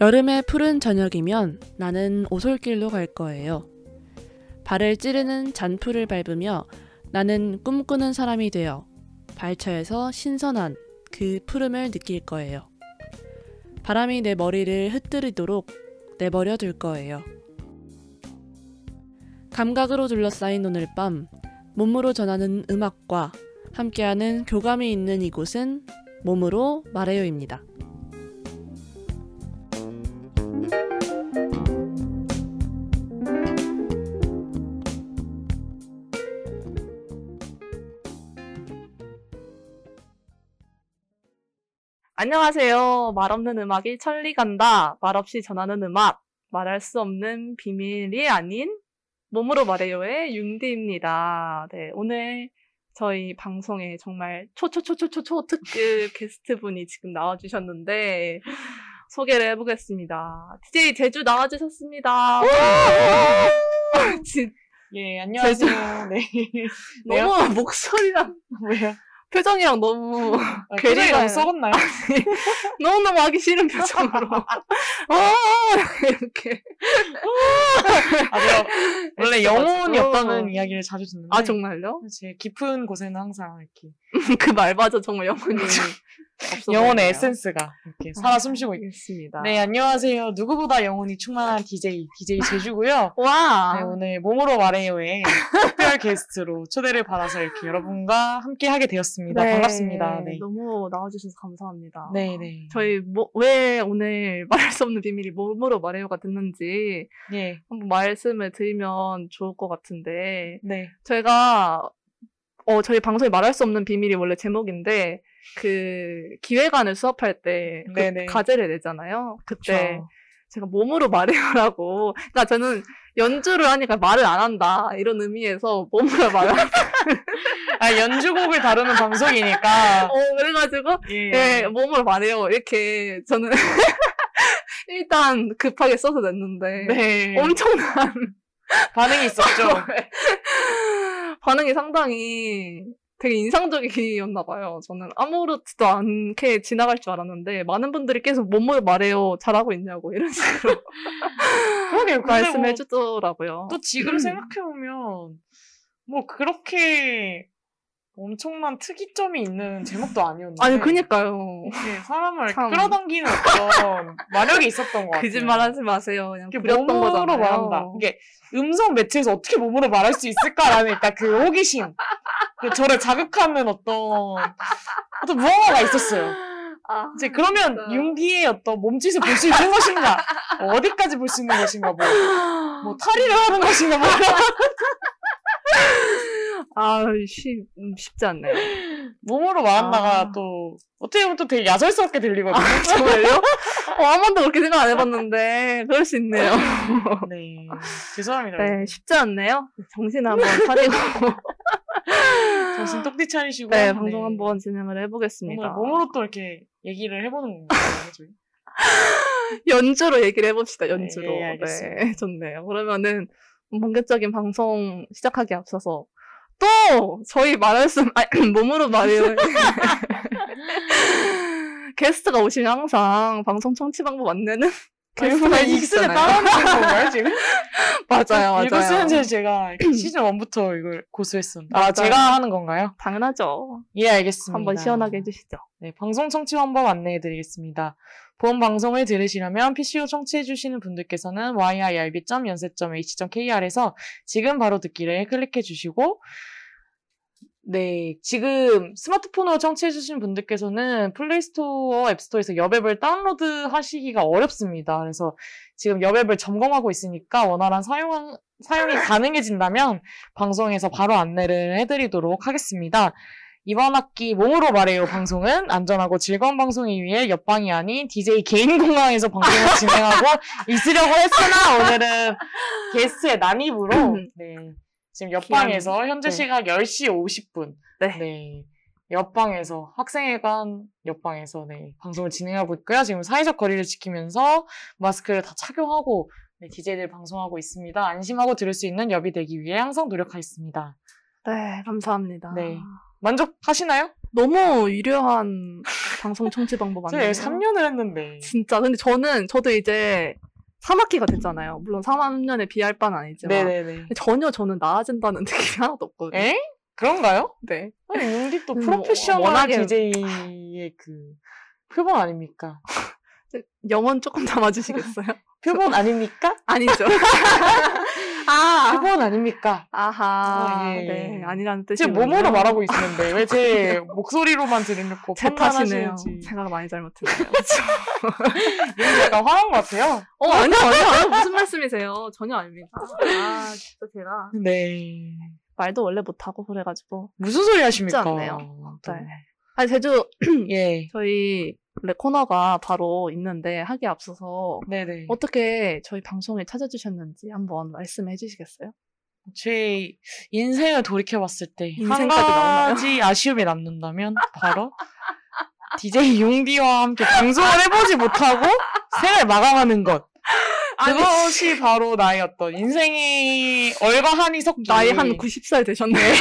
여름의 푸른 저녁이면 나는 오솔길로 갈 거예요. 발을 찌르는 잔풀을 밟으며 나는 꿈꾸는 사람이 되어 발처에서 신선한 그 푸름을 느낄 거예요. 바람이 내 머리를 흩뜨리도록 내버려 둘 거예요. 감각으로 둘러싸인 오늘 밤, 몸으로 전하는 음악과 함께하는 교감이 있는 이곳은 몸으로 말해요입니다. 안녕하세요. 말 없는 음악이 천리 간다. 말 없이 전하는 음악. 말할 수 없는 비밀이 아닌 몸으로 말해요의 융디입니다. 네, 오늘 저희 방송에 정말 초초초초초초 특급 게스트분이 지금 나와주셨는데 소개를 해보겠습니다. DJ 제주 나와주셨습니다. 진- 예, 안녕하세요. 네. 너무 목소리랑 왜요? 표정이랑 너무 아, 너무 썩었나요? 너무너무 하기 싫은 표정으로 어 이렇게 아, 제가 원래 영혼이. 없다는 이야기를 자주 듣는데. 아 정말요? 제 깊은 곳에는 항상 이렇게 그말 맞아 정말 영혼이 없어 영혼의. 에센스가 이렇게 살아 숨쉬고 있 있습니다. 네, 안녕하세요. 누구보다 영혼이 충만한 DJ, DJ 제주고요. 와 네, 오늘 몸으로 말해요에 특별 게스트로 초대를 받아서 이렇게 여러분과 함께 하게 되었습니다. 네, 반갑습니다. 네. 너무 나와주셔서 감사합니다. 네, 네. 저희 뭐, 왜 오늘 말할 수 없는 비밀이 몸으로 말해요가 됐는지 네, 한번 말씀을 드리면 좋을 것 같은데 네. 저희가 어 저희 방송에 말할 수 없는 비밀이 원래 제목인데 그 기획안을 수업할 때 그. 과제를 내잖아요. 그때 그쵸. 제가 몸으로 말해요라고. 그러니까 저는 연주를 하니까 말을 안 한다 이런 의미에서 몸으로 말을. 아, 연주곡을 다루는 방송이니까. 어 그래가지고 예. 예 몸으로 말해요 이렇게 저는 일단 급하게 써서 냈는데 네. 엄청난 반응이 있었죠. 반응이 상당히 되게 인상적이었나 봐요. 저는 아무렇지도 않게 지나갈 줄 알았는데 많은 분들이 계속 몸으로 말해요. 잘하고 있냐고 이런 식으로 그러게요. 근데 말씀해 뭐 주더라고요. 또 지금 생각해 보면, 뭐, 그렇게 엄청난 특이점이 있는 제목도 아니었는데. 아니 그니까요. 이렇게 사람을 참. 끌어당기는 어떤 마력이 있었던 것 같아요. 거짓말 하지 마세요. 그냥 부렸던 몸으로 거잖아요. 말한다. 이게 음성 매체에서 어떻게 몸으로 말할 수 있을까라는 일단 그 호기심. 그 저를 자극하는 어떤, 어떤 무언가가 있었어요. 아, 이제 그러면 진짜. 윤기의 어떤 몸짓을 볼 수 있는 것인가? 뭐 어디까지 볼 수 있는 것인가? 뭐, 뭐 탈의를 하는 것인가? 뭐. 아, 쉽, 음, 쉽지 않네요. 몸으로 말한 다가 아. 또 어떻게 보면 또 되게 야설스럽게 들리거든요. 정말요? 어, 한 번도 그렇게 생각 안 해봤는데 그럴 수 있네요. 네, 죄송합니다. 네, 쉽지 않네요. 정신 한번 차리고 정신 똑띠 차리시고 네, 방송 한번 진행을 해보겠습니다. 몸으로 또 이렇게 얘기를 해보는 건가요, 저희? 연주로 얘기를 해봅시다. 연주로. 네. 네, 좋네요. 그러면은 본격적인 방송 시작하기 앞서서 또 저희 말할 수 아니, 몸으로 말해요. 게스트가 오시면 항상 방송 청취 방법 안내는 익숙에 있잖아요. 따라하는 건가요, 지금? 맞아요, 맞아요. 이거 쓰는지 제가 이렇게 시즌 1부터 이걸 고수했었는데. 아. 제가 하는 건가요? 당연하죠. 예, 알겠습니다. 한번 시원하게 해주시죠. 네, 방송 청취 방법 안내해드리겠습니다. 본 방송을 들으시려면 PC로 청취해주시는 분들께서는 yirb.yonsei.ac.kr에서 지금 바로 듣기를 클릭해주시고, 네, 지금 스마트폰으로 청취해주시는 분들께서는 Play Store, App Store에서 여앱을 다운로드 하시기가 어렵습니다. 그래서 지금 여앱을 점검하고 있으니까 원활한 사용, 사용이 가능해진다면 방송에서 바로 안내를 해드리도록 하겠습니다. 이번 학기 몸으로 말해요 방송은 안전하고 즐거운 방송을 위해 옆방이 아닌 DJ 개인 공간에서 방송을 진행하고 있으려고 했으나 오늘은 게스트의 난입으로 네, 지금 옆방에서 현재 네. 시각 10시 50분 네. 네, 옆방에서 학생회관 옆방에서 네, 방송을 진행하고 있고요. 지금 사회적 거리를 지키면서 마스크를 다 착용하고 네, DJ들 방송하고 있습니다. 안심하고 들을 수 있는 엽이 되기 위해 항상 노력하겠습니다. 네, 감사합니다. 네. 만족하시나요? 너무 유려한 방송 청취 방법 아니에요? 3년을 했는데. 진짜. 근데 저는, 저도 이제 3학기가 됐잖아요. 물론 3학년에 비할 바는 아니지만. 네네네. 전혀 저는 나아진다는 느낌이 하나도 없거든요. 에? 그런가요? 네. 아니, 용디 또 음, 프로페셔널 워낙에- DJ의 그 표본 아닙니까? 영혼 조금 담아주시겠어요? 표본 아닙니까? 아니죠. 아, 표본 아닙니까? 아하. 아, 예, 예. 네, 아니라는 뜻이 지금 몸으로 말하고 있었는데 왜 제 목소리로만 들으려고 제 탓이네요. 제가 많이 잘못했네요. 그쵸? 용디 약간 화난 것 같아요. 어, 아니요, 아니요, 아니요. 무슨 말씀이세요? 전혀 아닙니다. 아, 진짜 제가 네. 말도 원래 못하고 그래가지고. 무슨 소리 하십니까? 쉽지 않네요. 또. 네. 아니, 제주, 예. 저희 원래 코너가 바로 있는데 하기 앞서서 네네. 어떻게 저희 방송을 찾아주셨는지 한번 말씀해 주시겠어요? 제 인생을 돌이켜봤을 때한 나오나요? 가지 아쉬움이 남는다면 바로 DJ 용디와 함께 방송을 해보지 못하고 생을 마감하는 것. 그것이 바로 나의 어떤 인생의 얼과 한이 섞인 나이 한 90살 되셨네요.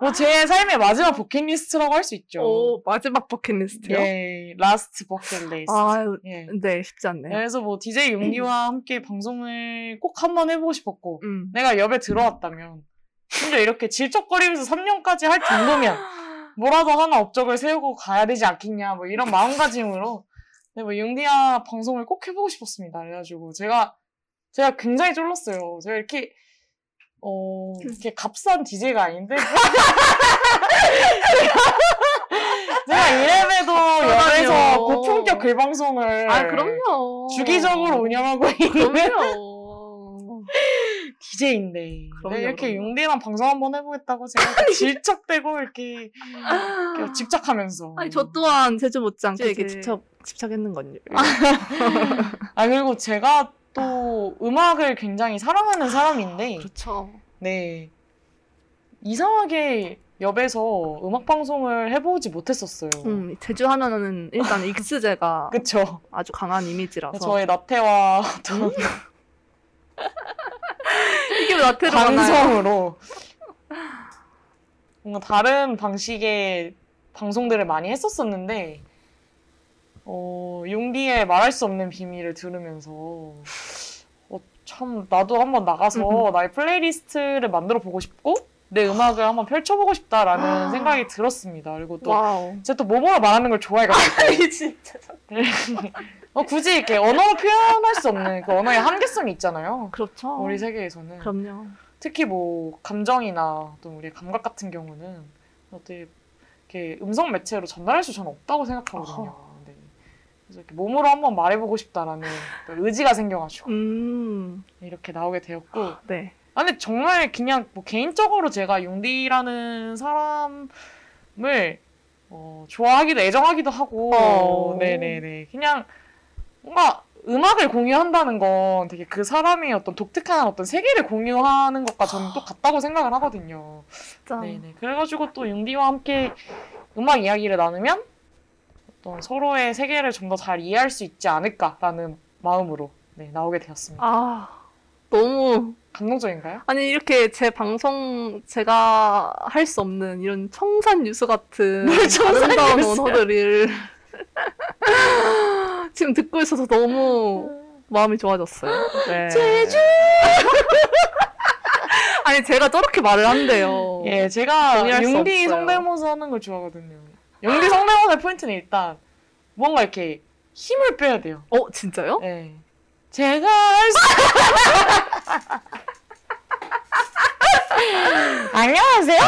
뭐제 삶의 마지막 버킷리스트라고 할 수 있죠. 오, 마지막 버킷리스트요? 예, last bucket list. 아유, 예. 네, 쉽지 않네요. 그래서 뭐 DJ 용디와 함께 방송을 꼭 한번 해보고 싶었고 음. 내가 옆에 들어왔다면 심지어 이렇게 질척거리면서 3년까지 할 정도면 뭐라도 하나 업적을 세우고 가야 되지 않겠냐 뭐 이런 마음가짐으로 네, 뭐 용디와 방송을 꼭 해보고 싶었습니다. 그래가지고 제가 제가 굉장히 졸랐어요. 제가 이렇게 어 이렇게 값싼 DJ가 아닌데 제가 이래봬도 그럼요. 고품격 글방송을 아, 그럼요. 주기적으로 운영하고 있는. DJ인데 그럼요, 이렇게 그럼요. 용디랑 방송 한번 해보겠다고 제가 이렇게 질척대고 이렇게, 이렇게 집착하면서 아니, 저 또한 제주 못지않게 그- 이게 집착, 집착했는 건요. 아 그리고 제가 또 음악을 굉장히 사랑하는 사람인데 그렇죠. 네 이상하게 옆에서 음악 방송을 해보지 못했었어요. 음, 제주 하면은 일단 익스제가 그쵸. 아주 강한 이미지라서. 저의 나태와 어떤 이게 왜 나태로 가나요? 방송으로 뭔가 다른 방식의 방송들을 많이 했었었는데 어, 용디의 말할 수 없는 비밀을 들으면서 어, 참 나도 한번 나가서 나의 playlist를 만들어 보고 싶고 내 음악을 한번 펼쳐보고 싶다라는 생각이 들었습니다. 그리고 또 wow. 제가 또 뭐뭐라 말하는 걸 좋아해가지고 진짜. 어, 굳이 이렇게 언어로 표현할 수 없는 그 언어의 한계성이 있잖아요. 그렇죠. 우리 세계에서는 그럼요. 특히 뭐 감정이나 또 우리의 감각 같은 경우는 어떻게 이렇게 음성 매체로 전달할 수 저는 없다고 생각하거든요. 네. 그래서 이렇게 몸으로 한번 말해보고 싶다라는 또 의지가 생겨가지고 음, 이렇게 나오게 되었고. 네. 아 근데 정말 그냥 뭐 개인적으로 제가 용디라는 사람을 어, 좋아하기도 애정하기도 하고 어. 네네네 그냥 뭔가 음악을 공유한다는 건 되게 그 사람의 어떤 독특한 어떤 세계를 공유하는 것과 저는 또 같다고 생각을 하거든요. 진짜. 네네 그래가지고 또 용디와 함께 음악 이야기를 나누면 어떤 서로의 세계를 좀 더 잘 이해할 수 있지 않을까라는 마음으로 네, 나오게 되었습니다. 아, 너무. 감동적인가요? 아니, 이렇게 제 방송, 제가 할 수 없는 이런 청산 뉴스 같은 뭘 청산 아름다운? 언어들을 지금 듣고 있어서 너무 마음이 좋아졌어요. 네. 제주! 아니, 제가 저렇게 말을 한대요. 예, 제가 동의할 수 용디 없어요. 성대모사 하는 걸 좋아하거든요. 용디 성대모사의 포인트는 일단 뭔가 이렇게 힘을 빼야 돼요. 어, 진짜요? 예. 제가 할 수... 안녕하세요.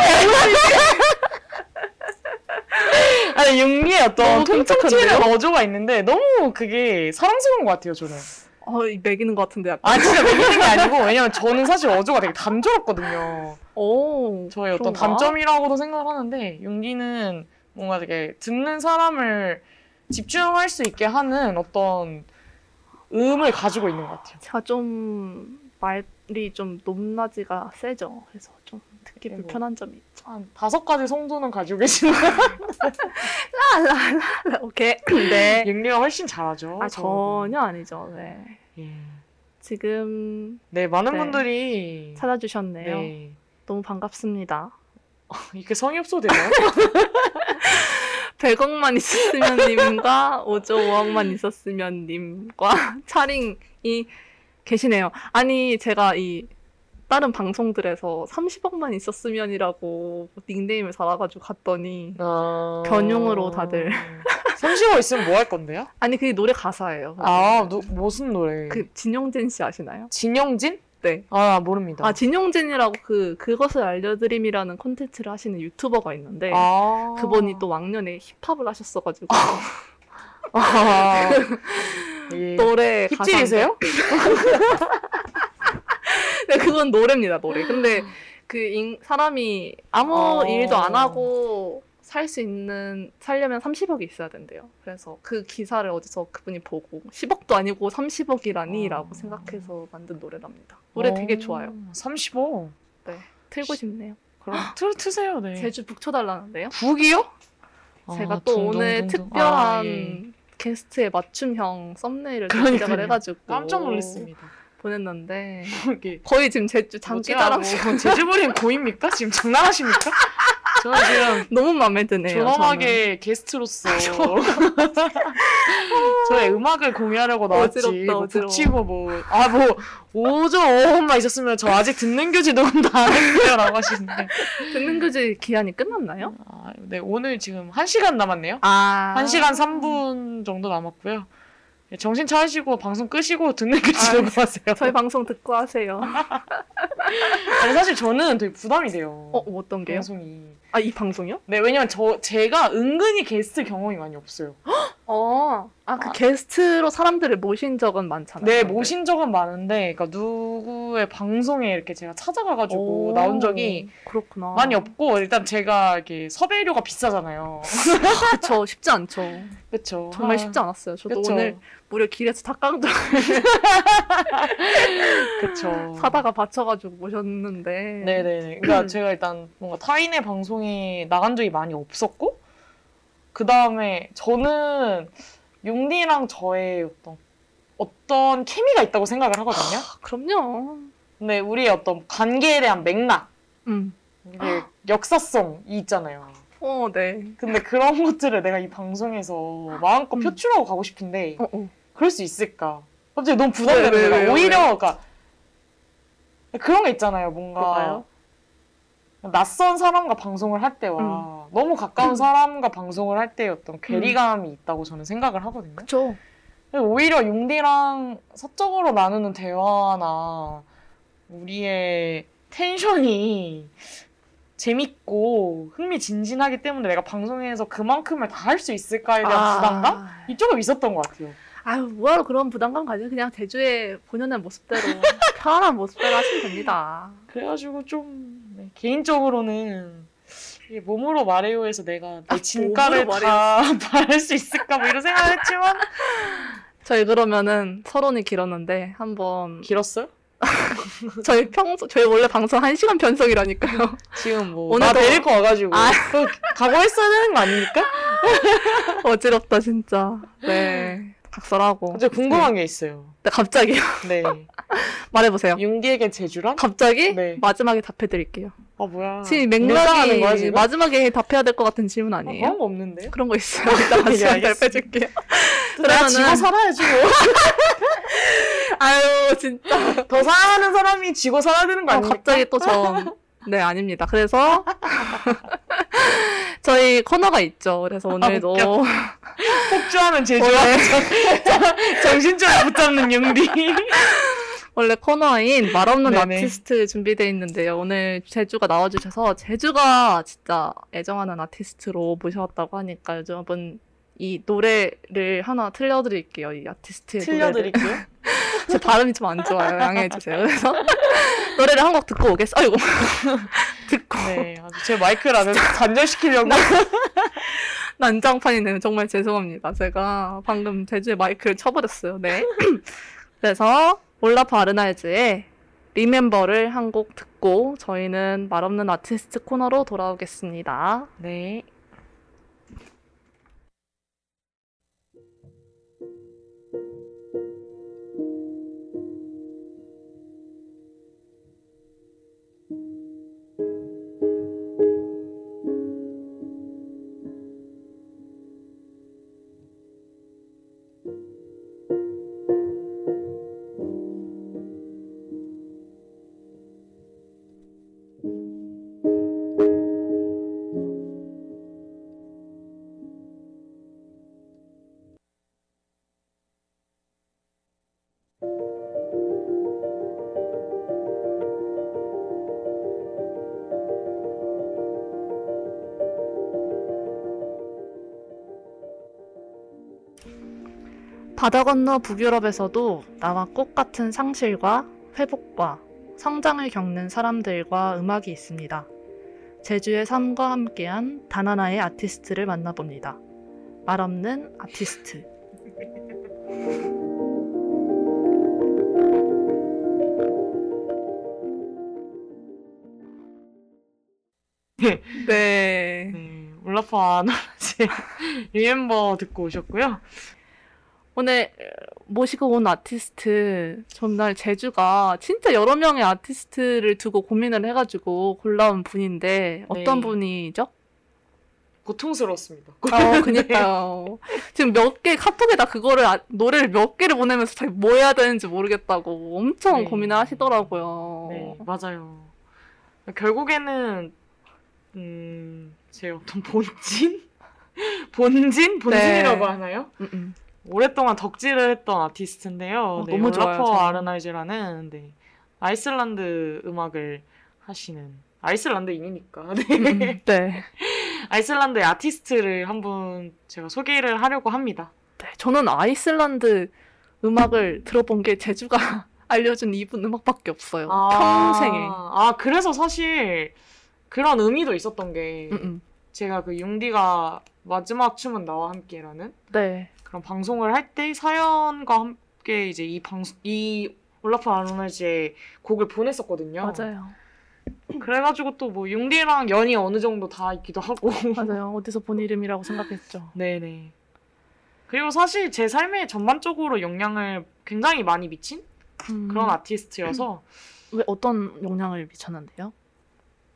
아니 용디의 어떤 너무 통통 튀는 끔찍한데요? 어조가 있는데 너무 그게 사랑스러운 것 같아요 저는. 어, 이 매기는 것 같은데 약간. 아 진짜 매기는 게 아니고 왜냐면 저는 사실 어조가 되게 단조롭거든요. 오, 저의 어떤 그런가? 단점이라고도 생각을 하는데 용기는 뭔가 되게 듣는 사람을 집중할 수 있게 하는 어떤 음을 가지고 있는 것 같아요. 제가 좀 말이 좀 높낮이가 세죠. 그래서 좀 듣기 그리고- 불편한 점이. 한 다섯 가지 성도는 가지고 계시는 라라라 오케이. 네. 용기가 훨씬 잘하죠. 아. 전혀 아니죠. 네. 예. 지금 네 많은 네. 분들이 찾아주셨네요. 네. 너무 반갑습니다. 이게 성의 없어도 되나요? 100억만 있었으면 님과 5조 5억만 있었으면 님과 차링이 계시네요. 아니, 제가 이 다른 방송들에서 30억만 있었으면이라고 닉네임을 달아가지고 갔더니 아... 변용으로 다들. 30억 있으면 뭐 할 건데요? 아니, 그게 노래 가사예요. 아, 노, 무슨 노래? 그 진용진 씨 아시나요? 진영진? 네. 아, 모릅니다. 아, 진용진이라고 그 그것을 알려드림이라는 콘텐츠를 하시는 유튜버가 있는데 아... 그분이 또 왕년에 힙합을 하셨어가지고 아... 예. 노래 힙찔이세요? 네, 그건 노래입니다, 노래. 근데 그 인, 사람이 아무 어. 일도 안 하고 살 수 있는 살려면 30억이 있어야 된대요. 그래서 그 기사를 어디서 그분이 보고 10억도 아니고 30억이라니라고 어. 생각해서 만든 노래랍니다. 노래 되게 좋아요. 35. 틀고 싶네요. 그럼 틀, 트세요, 네. 제주 북초 달라는데요. 북이요? 제가 아, 또 둥둥 오늘 둥둥. 특별한 아, 예. 게스트의 맞춤형 썸네일을. 제작을 해가지고 깜짝 놀랐습니다. 보냈는데 거의 지금 제주 장기자랑 제주버린 고입니까? 지금 장난하십니까? 저는 지금 너무 마음에 드네요. 저는. 존엄하게 게스트로서 저의 음악을 공유하려고 나왔지 어지럽다, 뭐 어지러워. 북치고 뭐 아뭐 5조 5원만 있었으면 저 아직 듣는 교지 녹음도 안 했어요 라고 하시는데 듣는 교지 기한이 끝났나요? 아, 네 오늘 지금 1 시간 남았네요 아 1 시간 3분 정도 남았고요 네, 정신 차리시고 방송 끄시고 듣는 교지 아, 녹음하세요 저희 방송 듣고 하세요. 아니 사실 저는 되게 부담이 돼요 어 어떤 게요? 방송이 아 이 방송이요? 네 왜냐면 저 제가 은근히 게스트 경험이 많이 없어요 어. 아그 아. 게스트로 사람들을 모신 적은 많잖아요. 네, 근데. 모신 적은 많은데, 그러니까 누구의 방송에 이렇게 제가 찾아가가지고 오, 나온 적이 그렇구나. 많이 없고, 일단 제가 이렇게 섭외료가 비싸잖아요. 그쵸 쉽지 않죠. 그쵸. 정말 아, 쉽지 않았어요. 저도 그쵸. 오늘 무려 길에서 닭강정 그쵸. 사다가 바쳐가지고 모셨는데. 네네네. 그러니까 제가 일단 뭔가 타인의 방송에 나간 적이 많이 없었고, 그 다음에 저는 용디랑 저의 어떤, 어떤 케미가 있다고 생각을 하거든요. 아, 그럼요. 근데 우리의 어떤 관계에 대한 맥락, 음. 우리의 역사성이 있잖아요. 어 네. 근데 그런 것들을 내가 이 방송에서 마음껏 음. 표출하고 가고 싶은데 어 어. 그럴 수 있을까? 갑자기 너무 부담되는 왜? 오히려 그러니까 그런 게 있잖아요. 뭔가 뭐가요? 낯선 사람과 방송을 할 때와 너무 가까운 사람과 방송을 할 때의 어떤 괴리감이 있다고 저는 생각을 하거든요. 그쵸. 그래서 오히려 용디랑 사적으로 나누는 대화나 우리의 텐션이 재밌고 흥미진진하기 때문에 내가 방송에서 그만큼을 다 할 수 있을까에 대한 부담감? 이쪽은 있었던 것 같아요. 아유 뭐하러 그런 부담감 가지고 그냥 제주의 본연의 모습대로 편안한 모습대로 하시면 됩니다. 그래가지고 좀 네, 개인적으로는 이게 몸으로 말해요에서 내가 내 아, 진가를 다 말할 수 있을까 뭐 이런 생각을 했지만 저희 그러면은 서론이 길었는데 한번 길었어요? 저희 평소 저희 원래 방송 1시간 편성이라니까요. 지금 뭐 오늘도- 나 데리고 와가지고 아. 또 각오했어야 되는 거 아닙니까? 어지럽다 진짜. 네. 각설하고. 갑자기 궁금한 게 있어요. 네, 갑자기요. 네. 말해보세요. 용디에게 제주란? 갑자기 네. 마지막에 답해드릴게요. 아 뭐야? 지금 밀당하는 거야, 맥락이 지금? 마지막에 답해야 될 것 같은 질문 아, 아니에요? 그런 거 없는데. 그런 거 있어요. 일단 마지막에 알겠습니다. 답해줄게요. 내가 지고 살아야지 뭐. 아유 진짜. 더 사랑하는 사람이 지고 살아야 되는 거 어, 아닙니까? 갑자기 또 전. 네, 아닙니다. 그래서 저희 코너가 있죠. 그래서 오늘도 웃겨. 폭주하는 제주와 정신줄을 붙잡는 용디. 원래 코너인 말 없는 네네. 아티스트 준비되어 있는데요. 오늘 제주가 나와주셔서 제주가 진짜 애정하는 아티스트로 모셔왔다고 하니까 요즘은 이 노래를 하나 틀려드릴게요. 이 아티스트의 노래를. 틀려드릴게요. 제 발음이 좀 안 좋아요. 양해해 주세요. 그래서 노래를 한 곡 듣고 오겠어. 아이고. 듣고. 네, 제 마이크를 단절시키려고. 난장판이네요. 정말 죄송합니다. 제가 방금 제주의 마이크를 쳐버렸어요. 네. 그래서 올라프 아르날즈의 리멤버를 한 곡 듣고 저희는 말없는 아티스트 코너로 돌아오겠습니다. 네. 바다 건너 북유럽에서도 나와 꽃 같은 상실과 회복과 성장을 겪는 사람들과 음악이 있습니다. 제주의 삶과 함께한 단 하나의 아티스트를 만나봅니다. 말 없는 아티스트. 네. 네. 네, 올라파 아나라지 리멤버 듣고 오셨고요. 오늘 모시고 온 아티스트 정말 제주가 진짜 여러 명의 아티스트를 두고 고민을 해가지고 골라온 분인데 어떤 네. 분이죠? 고통스러웠습니다. 어, 그니까요. 지금 몇 개 카톡에다 그거를 아- 노래를 몇 개를 보내면서 자기 뭐 해야 되는지 모르겠다고 엄청 네. 고민을 하시더라고요. 네, 맞아요. 결국에는 음, 제 어떤 본진? 본진? 본진이라고 네. 하나요? 음, 음. 오랫동안 덕질을 했던 아티스트인데요. 어, 네, 너무 좋아요, 저는. 아르나이즈라는 네, 아이슬란드 음악을 하시는 아이슬란드인이니까 네. 음, 네. 아이슬란드의 아티스트를 한번 제가 소개를 하려고 합니다. 네. 저는 아이슬란드 음악을 들어본 게 제주가 알려준 이분 음악밖에 없어요. 평생에. 아 그래서 사실 그런 의미도 있었던 게 음, 음. 제가 그 융디가 마지막 춤은 나와 함께라는 네. 그런 방송을 할 때 사연과 함께 이제 이 방송 이 올라프 아로나즈의 곡을 보냈었거든요. 맞아요. 그래가지고 또 뭐 융디랑 연이 어느 정도 다 있기도 하고. 맞아요. 어디서 본 이름이라고 생각했죠. 네네. 그리고 사실 제 삶에 전반적으로 영향을 굉장히 많이 미친 음. 그런 아티스트여서 왜 어떤 영향을 미쳤는데요?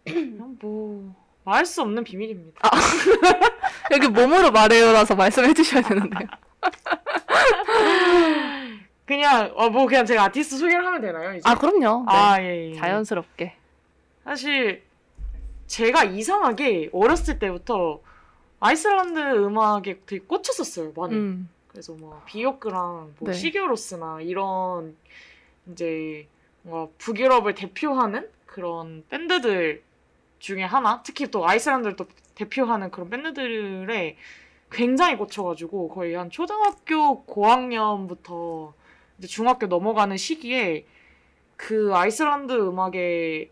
그냥 뭐 말할 수 없는 비밀입니다. 여기 몸으로 말해요라서 말씀해 주셔야 되는데요. 그냥 어, 뭐 그냥 제가 아티스트 소개를 하면 되나요 이제? 아 그럼요. 네. 아, 예, 예. 자연스럽게. 사실 제가 이상하게 어렸을 때부터 아이슬란드 음악에 되게 꽂혔었어요 많이. 음. 그래서 뭐 비오크랑 뭐 네. 시게로스나 이런 이제 뭔가 북유럽을 대표하는 그런 밴드들 중에 하나, 특히 또 아이슬란드를 또 대표하는 그런 밴드들에 굉장히 꽂혀가지고 거의 한 초등학교 고학년부터 이제 중학교 넘어가는 시기에 그 아이슬란드 음악에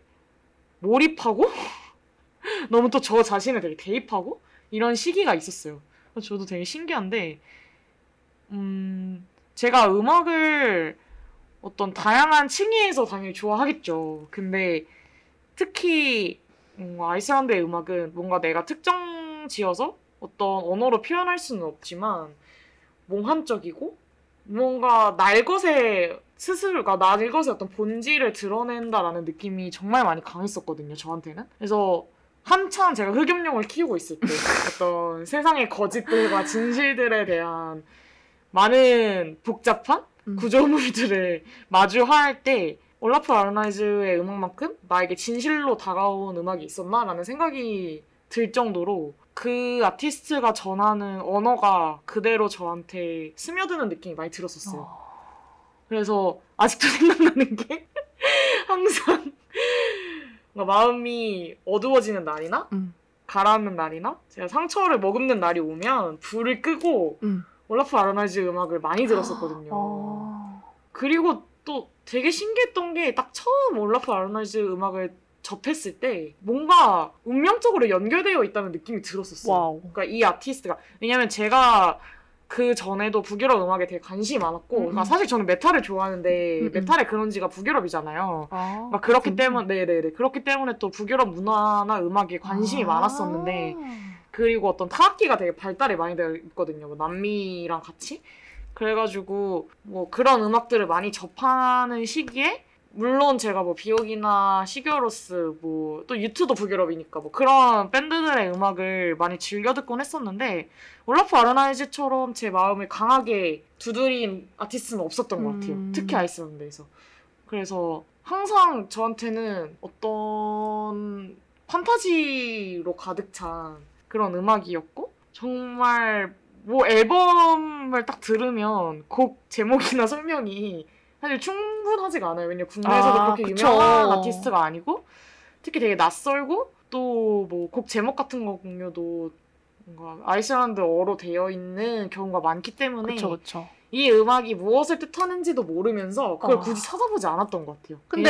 몰입하고 너무 또 저 자신을 되게 대입하고 이런 시기가 있었어요. 저도 되게 신기한데 음, 제가 음악을 어떤 다양한 층위에서 당연히 좋아하겠죠. 근데 특히 음, 아이슬란드의 음악은 뭔가 내가 특정 지어서 어떤 언어로 표현할 수는 없지만 몽환적이고 뭔가 날 것에 스스로가 날 것의 어떤 본질을 드러낸다라는 느낌이 정말 많이 강했었거든요. 저한테는. 그래서 한참 제가 흑염룡을 키우고 있을 때 어떤 세상의 거짓들과 진실들에 대한 많은 복잡한 음. 구조물들을 마주할 때 올라퍼 아르날즈의 음악만큼 나에게 진실로 다가온 음악이 있었나라는 생각이 들 정도로 그 아티스트가 전하는 언어가 그대로 저한테 스며드는 느낌이 많이 들었었어요. 그래서 아직도 생각나는 게 항상 마음이 어두워지는 날이나 음. 가라앉는 날이나 제가 상처를 머금는 날이 오면 불을 끄고 음. 올라퍼 아르날즈 음악을 많이 들었었거든요. 어. 그리고 또 되게 신기했던 게 딱 처음 올라퍼 아르날즈 음악을 접했을 때 뭔가 운명적으로 연결되어 있다는 느낌이 들었었어요. wow. 그러니까 이 아티스트가 왜냐면 제가 그 전에도 북유럽 음악에 되게 관심이 많았고 음, 그러니까 음. 사실 저는 메탈을 좋아하는데 음, 음. 메탈의 근원지가 북유럽이잖아요. 아, 그러니까 그렇기 진짜? 때문에 네네네 그렇기 때문에 또 북유럽 문화나 음악에 관심이 아. 많았었는데 그리고 어떤 타악기가 되게 발달이 많이 되어 있거든요. 뭐 남미랑 같이. 그래가지고 뭐 그런 음악들을 많이 접하는 시기에 물론 제가 뭐 비옥이나 시겨로스 뭐 또 유튜도 북유럽이니까 뭐 그런 밴드들의 음악을 많이 즐겨 듣곤 했었는데 올라프 아르나이즈처럼 제 마음을 강하게 두드린 아티스트는 없었던 것 같아요. 음. 특히 아이슬란드에서. 그래서 항상 저한테는 어떤 판타지로 가득 찬 그런 음악이었고 정말 뭐 앨범을 딱 들으면 곡 제목이나 설명이 사실 충분하지가 않아요. 왜냐면 국내에서도 아, 그렇게 그쵸. 유명한 아티스트가 아니고 특히 되게 낯설고 또 뭐 곡 제목 같은 거 공유도 뭔가 아이슬란드어로 되어 있는 경우가 많기 때문에 그쵸 그쵸. 이 음악이 무엇을 뜻하는지도 모르면서 그걸 어. 굳이 찾아보지 않았던 것 같아요. 근데,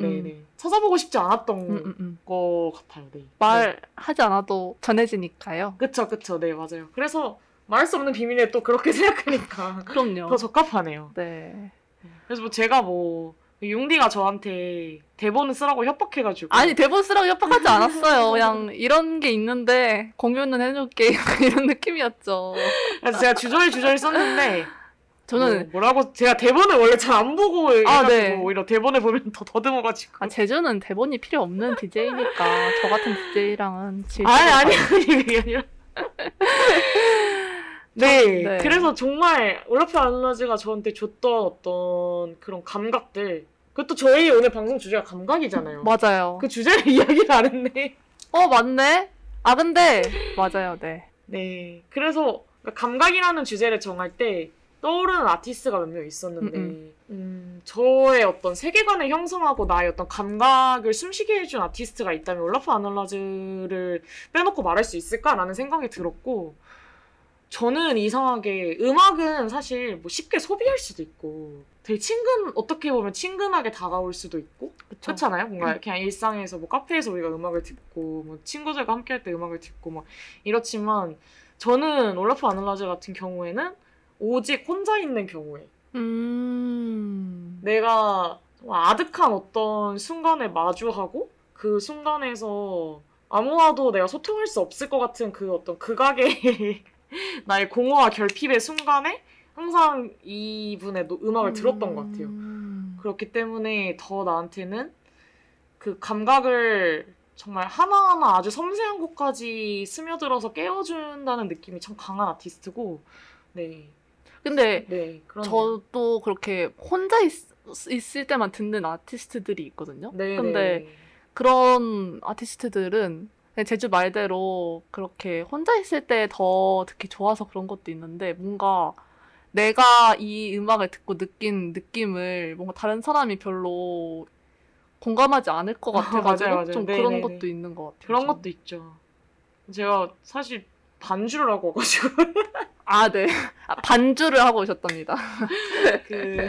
네네네 음. 찾아보고 싶지 않았던 음, 음, 음. 것 같아요. 네. 네. 말하지 않아도 전해지니까요. 그쵸 그쵸 네 맞아요. 그래서 말할 수 없는 비밀에 또 그렇게 생각하니까 그럼요. 더 적합하네요. 네. 그래서 뭐 제가 뭐 융디가 저한테 대본을 쓰라고 협박해가지고 아니 대본 쓰라고 협박하지 않았어요. 그냥 이런 게 있는데 공유는 해줄게 이런 느낌이었죠. 그래서 제가 주저리 주저리 썼는데 저는 뭐, 라고 제가 대본을 원래 잘 안 보고 해가지고 네. 오히려 대본을 보면 더 더듬어가지고 아, 제주는 대본이 필요 없는 DJ니까 저 같은 DJ랑은 질 아니 아니. 아니 아니라 네, 네. 그래서 정말 올라프 아놀라즈가 저한테 줬던 어떤 그런 감각들 그것도 저희 오늘 방송 주제가 감각이잖아요 맞아요. 그 주제를 이야기를 안 했네 어 맞네. 아 근데 맞아요. 네. 네 그래서 감각이라는 주제를 정할 때 떠오르는 아티스트가 몇 명 있었는데 음, 음, 저의 어떤 세계관을 형성하고 나의 어떤 감각을 숨쉬게 해준 아티스트가 있다면 올라프 아놀라즈를 빼놓고 말할 수 있을까라는 생각이 들었고 저는 이상하게 음악은 사실 뭐 쉽게 소비할 수도 있고 되게 친근 어떻게 보면 친근하게 다가올 수도 있고 그쵸. 그렇잖아요. 뭔가 그냥 일상에서 뭐 카페에서 우리가 음악을 듣고 뭐 친구들과 함께할 때 음악을 듣고 막 이렇지만 저는 올라프 아놀라즈 같은 경우에는 오직 혼자 있는 경우에 음. 내가 정말 아득한 어떤 순간을 마주하고 그 순간에서 아무와도 내가 소통할 수 없을 것 같은 그 어떤 극악의 나의 공허와 결핍의 순간에 항상 이분의 노- 음악을 들었던 것 같아요. 음. 그렇기 때문에 더 나한테는 그 감각을 정말 하나하나 아주 섬세한 곳까지 스며들어서 깨워준다는 느낌이 참 강한 아티스트고, 네. 근데 네. 저도 그렇게 혼자 있, 있을 때만 듣는 아티스트들이 있거든요. 네, 근데 네. 그런 아티스트들은 제주 말대로 그렇게 혼자 있을 때 더 듣기 좋아서 그런 것도 있는데 뭔가 내가 이 음악을 듣고 느낀 느낌을 뭔가 다른 사람이 별로 공감하지 않을 것 같아가지고 맞아요, 맞아요. 좀 네, 그런 네, 것도 네. 있는 것 같아요. 그런 저는. 것도 있죠. 제가 사실 반주를 하고 와가지고, 아, 네. 아, 반주를 하고 오셨답니다. 그,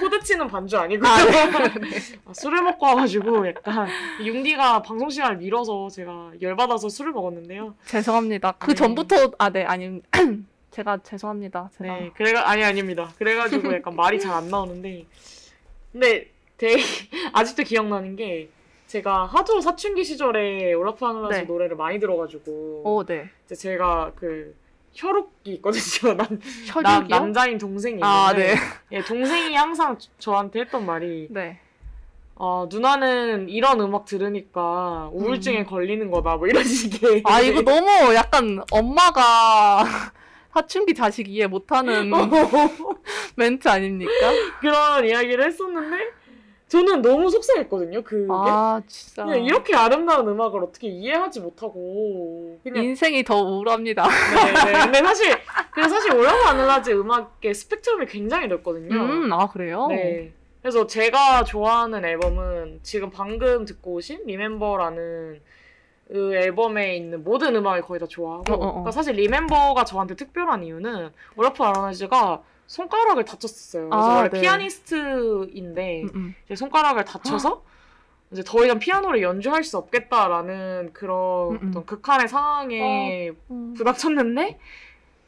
코드 치는 반주 아니고, 아, 네. 아, 술을 먹고 와가지고, 약간, 용디가 방송 시간을 미뤄서 제가 열받아서 술을 먹었는데요. 죄송합니다. 그 네. 전부터 아, 네. 아니 제가 죄송합니다. 제가 네, 그래가 아니 아닙니다. 그래가지고 약간 말이 잘 안 나오는데, 근데 되게 아직도 기억나는 게 제가 하도 사춘기 시절에 올라퍼 아르날즈 네. 노래를 많이 들어가지고 오, 네. 이제 제가 그 혈육이 있거든요. 남, 남 혈육이요? 남자인 동생이 있는데 아, 네. 예, 동생이 항상 저- 저한테 했던 말이 네. 어, 누나는 이런 음악 들으니까 우울증에 음. 걸리는 거다 뭐 이런 식의 아, 이거 너무 약간 엄마가 사춘기 자식 이해 못하는 멘트 아닙니까? 그런 이야기를 했었는데 저는 너무 속상했거든요. 그게 아, 진짜. 그냥 이렇게 아름다운 음악을 어떻게 이해하지 못하고 그냥 인생이 더 우울합니다. 네, 네. 근데 사실 그 사실 올라프 아놀라즈 음악의 스펙트럼이 굉장히 넓거든요. 음, 아, 그래요? 네. 그래서 제가 좋아하는 앨범은 지금 방금 듣고 오신 리멤버라는 그 앨범에 있는 모든 음악을 거의 다 좋아하고 어, 어, 어. 그러니까 사실 리멤버가 저한테 특별한 이유는 올라프 아놀라즈가 손가락을 다쳤었어요. 그래서 아, 원래 네. 피아니스트인데 음, 음. 이제 손가락을 다쳐서 이제 더 이상 피아노를 연주할 수 없겠다라는 그런 음, 음. 어떤 극한의 상황에 음. 부닥쳤는데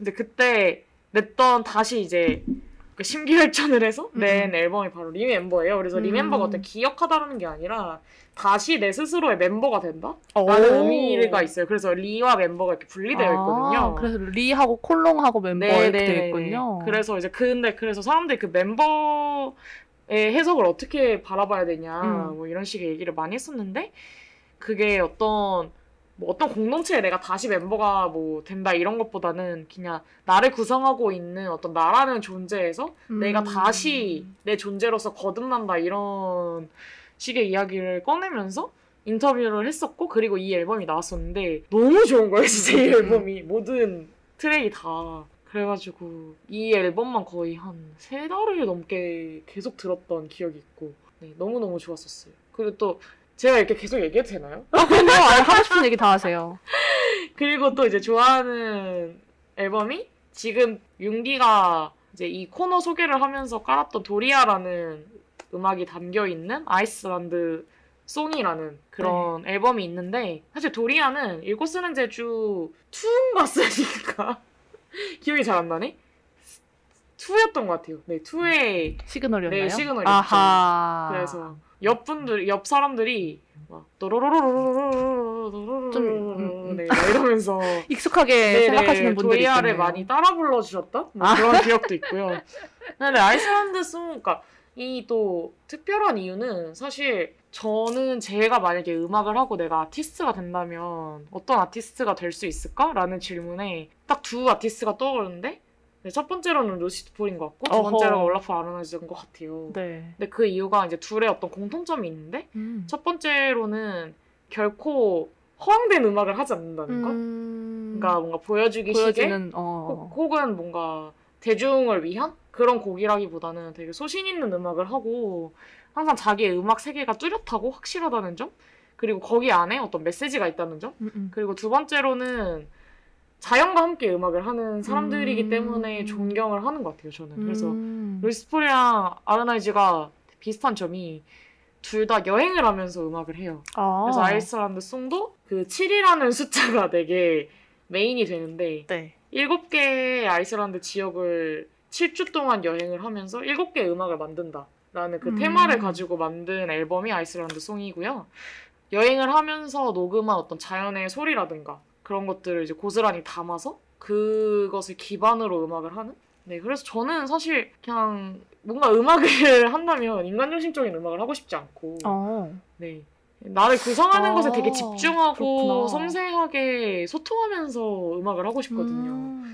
이제 그때 냈던 다시 이제 그 심기혈전을 해서 낸 음. 앨범이 바로 리멤버예요. 그래서 음. 리멤버가 어떤 기억하다라는 게 아니라 다시 내 스스로의 멤버가 된다? 오. 라는 의미가 있어요. 그래서 리와 멤버가 이렇게 분리되어 있거든요. 아, 그래서 리하고 콜롱하고 멤버 이렇게 되어 있군요. 그래서 이제 근데 그래서 사람들이 그 멤버의 해석을 어떻게 바라봐야 되냐 음. 뭐 이런 식의 얘기를 많이 했었는데 그게 어떤 뭐 어떤 공동체에 내가 다시 멤버가 뭐 된다 이런 것보다는 그냥 나를 구성하고 있는 어떤 나라는 존재에서 내가 음. 다시 내 존재로서 거듭난다 이런 식의 이야기를 꺼내면서 인터뷰를 했었고 그리고 이 앨범이 나왔었는데 너무 좋은 거예요 진짜 이 음. 앨범이 모든 트랙이 다 그래가지고 이 앨범만 거의 한 세 달을 넘게 계속 들었던 기억이 있고 네, 너무너무 좋았었어요 그리고 또 제가 이렇게 계속 얘기해도 되나요? 어, 뭐 아, 그럼요. 하고 싶은 얘기 다 하세요. 그리고 또 이제 좋아하는 앨범이 지금 윤기가 이제 이 코너 소개를 하면서 깔았던 도리아라는 음악이 담겨 있는 아이슬란드 송이라는 그런 네. 앨범이 있는데 사실 도리아는 읽고 쓰는 제주 2인가 쓰니까 기억이 잘 안 나네. 투였던 것 같아요. 네, 투의 시그널이었나요? 네, 시그널이었죠. 아하. 그래서 옆 분들, 옆 사람들이 막 도로로로로로로로로로로로로 좀 음, 음. 네, 이러면서 익숙하게 네네, 생각하시는 분들이 도리아를 있잖아요. 많이 따라 불러 주셨던 뭐 그런 아. 기억도 있고요. 근데 아이슬란드 song, 그러니까 이 또 특별한 이유는 사실 저는 제가 만약에 음악을 하고 내가 아티스트가 된다면 어떤 아티스트가 될 수 있을까 라는 질문에 딱 두 아티스트가 떠오르는데 네, 첫 번째로는 루시드 폴인 것 같고 두. 번째로는 올라프 아로나즈인 것 같아요. 네. 근데 그 이유가 이제 둘의 어떤 공통점이 있는데 음. 첫 번째로는 결코 허황된 음악을 하지 않는다는 것. 음. 그러니까 뭔가 보여주기 보여지는 어. 혹- 혹은 뭔가 대중을 위한 그런 곡이라기보다는 되게 소신 있는 음악을 하고 항상 자기의 음악 세계가 뚜렷하고 확실하다는 점 그리고 거기 안에 어떤 메시지가 있다는 점 음, 음. 그리고 두 번째로는 자연과 함께 음악을 하는 사람들이기 음. 때문에 존경을 하는 것 같아요 저는 그래서 음. 루이스폴이랑 아르나이즈가 비슷한 점이 둘 다 여행을 하면서 음악을 해요 아. 그래서 아이슬란드 송도 그 7이라는 숫자가 되게 메인이 되는데 네. 일곱 개의 아이슬란드 지역을 7주 동안 여행을 하면서 일곱 개의 음악을 만든다라는 그 음. 테마를 가지고 만든 앨범이 아이슬란드 송이고요. 여행을 하면서 녹음한 어떤 자연의 소리라든가 그런 것들을 이제 고스란히 담아서 그것을 기반으로 음악을 하는? 네, 그래서 저는 사실 그냥 뭔가 음악을 한다면 인간 중심적인 음악을 하고 싶지 않고, 어. 네. 나를 구성하는 아, 것에 되게 집중하고 그렇구나. 섬세하게 소통하면서 음악을 하고 싶거든요. 음.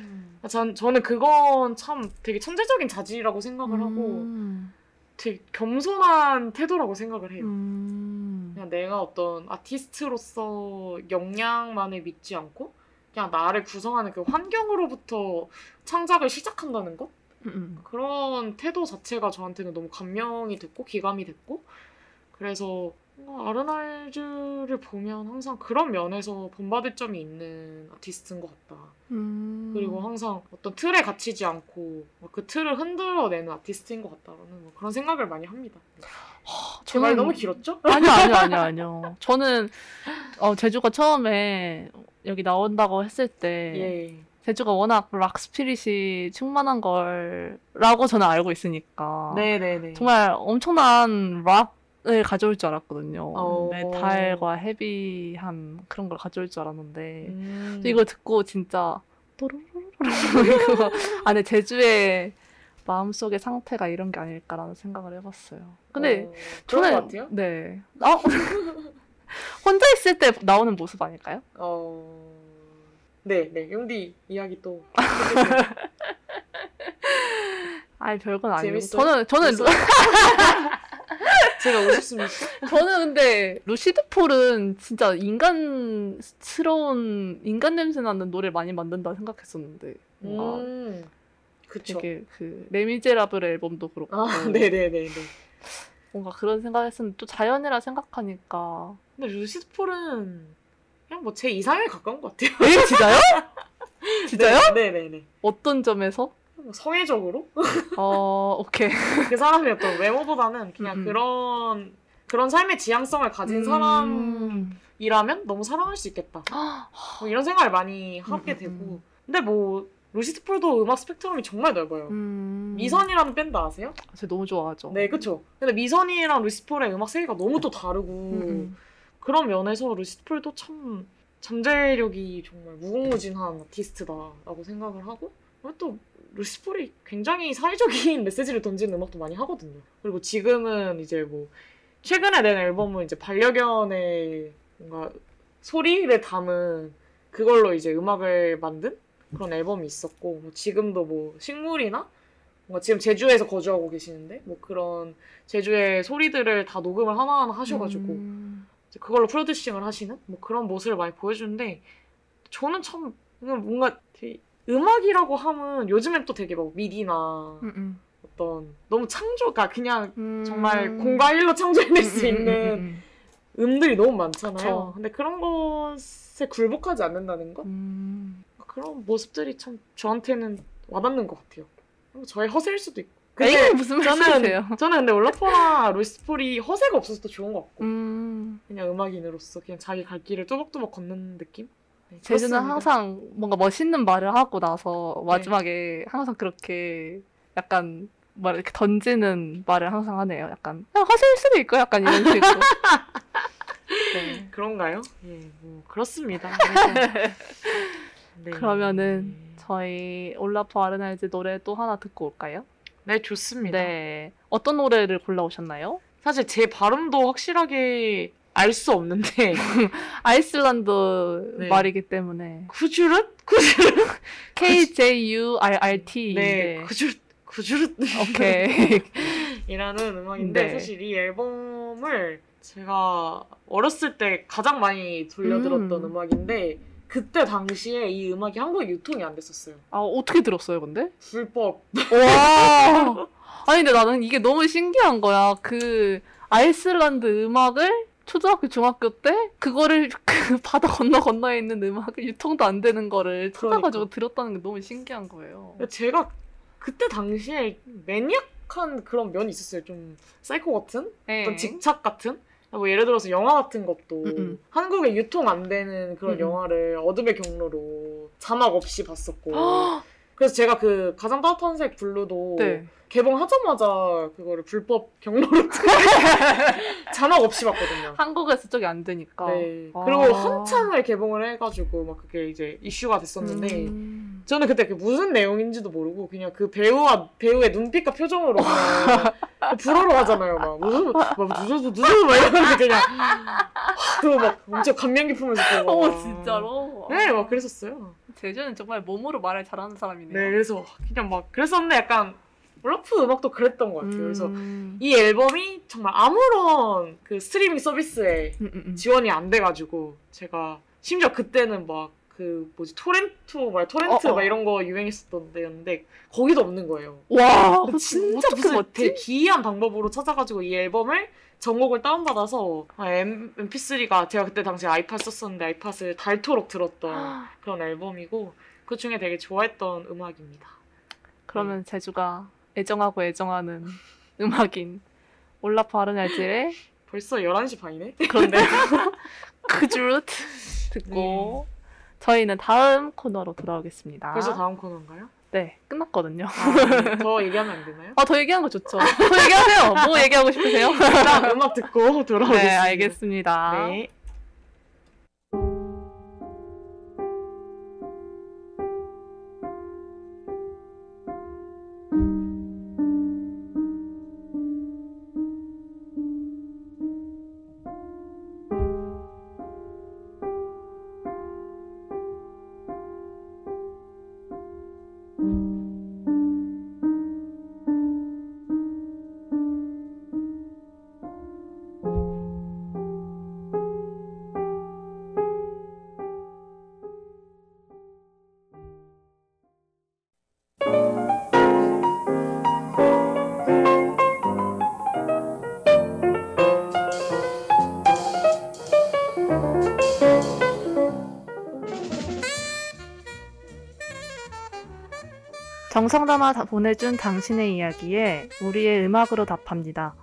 전, 저는 그건 참 되게 천재적인 자질이라고 생각을 하고 음. 되게 겸손한 태도라고 생각을 해요. 음. 그냥 내가 어떤 아티스트로서 역량만을 믿지 않고 그냥 나를 구성하는 그 환경으로부터 창작을 시작한다는 것? 음. 그런 태도 자체가 저한테는 너무 감명이 됐고 기감이 됐고 그래서 아르날즈를 보면 항상 그런 면에서 본받을 점이 있는 아티스트인 것 같다. 음. 그리고 항상 어떤 틀에 갇히지 않고 그 틀을 흔들어내는 아티스트인 것 같다라는 뭐 그런 생각을 많이 합니다. 네. 제말 저는- 너무 길었죠? 아니요, 아니요, 아니요, 아니요. 저는 어, 제주가 처음에 여기 나온다고 했을 때 예. 제주가 워낙 락 스피릿이 충만한 걸라고 저는 알고 있으니까 네네네. 정말 엄청난 락 을 가져올 줄 알았거든요. 어. 메탈과 헤비한 그런 걸 가져올 줄 알았는데 음. 또 이걸 듣고 진짜 또르르르르 안에 제주의 마음속의 상태가 이런 게 아닐까라는 생각을 해봤어요. 근데 어, 그런 저는. 네. 어? 혼자 있을 때 나오는 모습 아닐까요? 어. 네, 네. 용디 이야기 또. 아니 별건 아니고? 저는 저는? 제가 우습습니까? 저는 근데 루시드 폴은 진짜 인간스러운 인간 냄새 나는 노래 많이 만든다 생각했었는데 뭔가 음. 그쵸. 되게 그 레미제라블 앨범도 그렇고 아, 네네네네. 뭔가 그런 생각했었는데 또 자연이라 생각하니까 근데 루시드 폴은 그냥 뭐 제 이상에 가까운 것 같아요. 에 진짜요? 진짜요? 네, 네네네. 어떤 점에서? 뭐 성애적으로? 어 오케이 그 사람의 어떤 외모보다는 그냥 음, 음. 그런 그런 삶의 지향성을 가진 음. 사람이라면 너무 사랑할 수 있겠다. 뭐 이런 생각을 많이 하게 음, 되고. 음. 근데 뭐 루시드 폴도 음악 스펙트럼이 정말 넓어요. 음. 미선이라는 밴드 아세요? 제가 너무 좋아하죠. 네, 그쵸. 근데 미선이랑 루시드 폴의 음악 세계가 너무 또 다르고 음, 음. 그런 면에서 루시드 폴도 참 잠재력이 정말 무궁무진한 아티스트다라고 생각을 하고 또 루시드 폴이 굉장히 사회적인 메시지를 던지는 음악도 많이 하거든요. 그리고 지금은 이제 뭐 최근에 낸 앨범은 이제 반려견의 뭔가 소리를 담은 그걸로 이제 음악을 만든 그런 앨범이 있었고 뭐 지금도 뭐 식물이나 뭔가 지금 제주에서 거주하고 계시는데 뭐 그런 제주의 소리들을 다 녹음을 하나하나 하셔가지고 음. 그걸로 프로듀싱을 하시는 뭐 그런 모습을 많이 보여주는데 저는 참 뭔가 되게 음악이라고 하면 요즘엔 또 되게 막 미디나 음, 음. 어떤 너무 창조가 그냥 음. 정말 공과 일로 창조해낼 수 있는 음, 음들이 너무 많잖아요. 그쵸. 근데 그런 것에 굴복하지 않는다는 것 음. 그런 모습들이 참 저한테는 와닿는 것 같아요. 저의 허세일 수도 있고. 에이 근데 무슨 저는 말씀이세요? 저는 근데 올라퍼나 로이스폴이 허세가 없어서 더 좋은 것 같고 음, 그냥 음악인으로서 그냥 자기 갈 길을 뚜벅뚜벅 걷는 느낌? 네, 제주는 그렇습니다. 항상 뭔가 멋있는 말을 하고 나서 마지막에 항상 그렇게 약간 말 이렇게 던지는 말을 항상 하네요. 약간 그냥 허세일 수도 있고 약간 이런 식으로. 네. 그런가요? 예, 뭐 그렇습니다. 네. 그러면은 저희 올라프 아르날즈 노래 또 하나 듣고 올까요? 네 좋습니다. 네. 어떤 노래를 골라오셨나요? 사실 제 발음도 확실하게 알 수 없는데 아이슬란드 네. 말이기 때문에 쿠주릇 쿠주릇 K J U R R T. 네 쿠주릇 쿠주릇 오케이. 이라는 음악인데 네. 사실 이 앨범을 제가 어렸을 때 가장 많이 돌려 들었던 음. 음. 악인데 그때 당시에 이 음악이 한국에 유통이 안 됐었어요. 아 어떻게 들었어요, 근데? 불법. 와. 아니 근데 나는 이게 너무 신기한 거야. 그 아이슬란드 음악을 초등학교 중학교 때 그거를 그 바다 건너 건너에 있는 음악을 유통도 안 되는 거를 찾아가지고 그러니까. 들었다는 게 너무 신기한 거예요. 제가 그때 당시에 매니악한 그런 면이 있었어요. 좀 사이코 같은 네. 어떤 집착 같은. 뭐 예를 들어서 영화 같은 것도 음, 음. 한국에 유통 안 되는 그런 음, 음. 영화를 어둠의 경로로 자막 없이 봤었고 그래서 제가 그 가장 따뜻한 색 블루도 네. 개봉하자마자 그거를 불법 경로로 자막 없이 봤거든요. 한국에서 쪽이 안 되니까. 네. 아. 그리고 한참을 개봉을 해가지고 막 그게 이제 이슈가 됐었는데 음. 저는 그때 그게 무슨 내용인지도 모르고 그냥 그 배우와 배우의 눈빛과 표정으로 불어로 하잖아요. 막 무슨 막 누구 누구 막 이러는데 그냥 그막 엄청 감명 깊으면서 보고 어 막. 진짜로. 네, 막 그랬었어요. 제주는 정말 몸으로 말을 잘하는 사람이네요. 네, 그래서 그냥 막 그랬었는데 약간 올라프 음악도 그랬던 것 같아요. 그래서 음. 이 앨범이 정말 아무런 그 스트리밍 서비스에 음, 음, 음. 지원이 안 돼가지고 제가 심지어 그때는 막 그 뭐지 토렌트 막 토렌트 어, 어. 막 이런 거 유행했었던 데였는데 거기도 없는 거예요. 와, 진짜 무슨? 되게 기이한 방법으로 찾아가지고 이 앨범을 전곡을 다운받아서 아, M, MP3가 제가 그때 당시에 아이팟 썼었는데 아이팟을 닳도록 들었던 그런 앨범이고 그 중에 되게 좋아했던 음악입니다. 그러면 제주가 애정하고 애정하는 음악인 올라프 아르날즈의 벌써 11시 반이네? 그런데요. 그주루트 듣고 저희는 다음 코너로 돌아오겠습니다. 벌써 다음 코너인가요? 네, 끝났거든요. 아, 네. 더 얘기하면 안 되나요? 아, 더 얘기하는 거 좋죠. 더 얘기하세요. 뭐 얘기하고 싶으세요? 일단 음악 듣고 돌아오겠습니다. 네, 알겠습니다. 네. 정성 담아 다- 보내준 당신의 이야기에 우리의 음악으로 답합니다.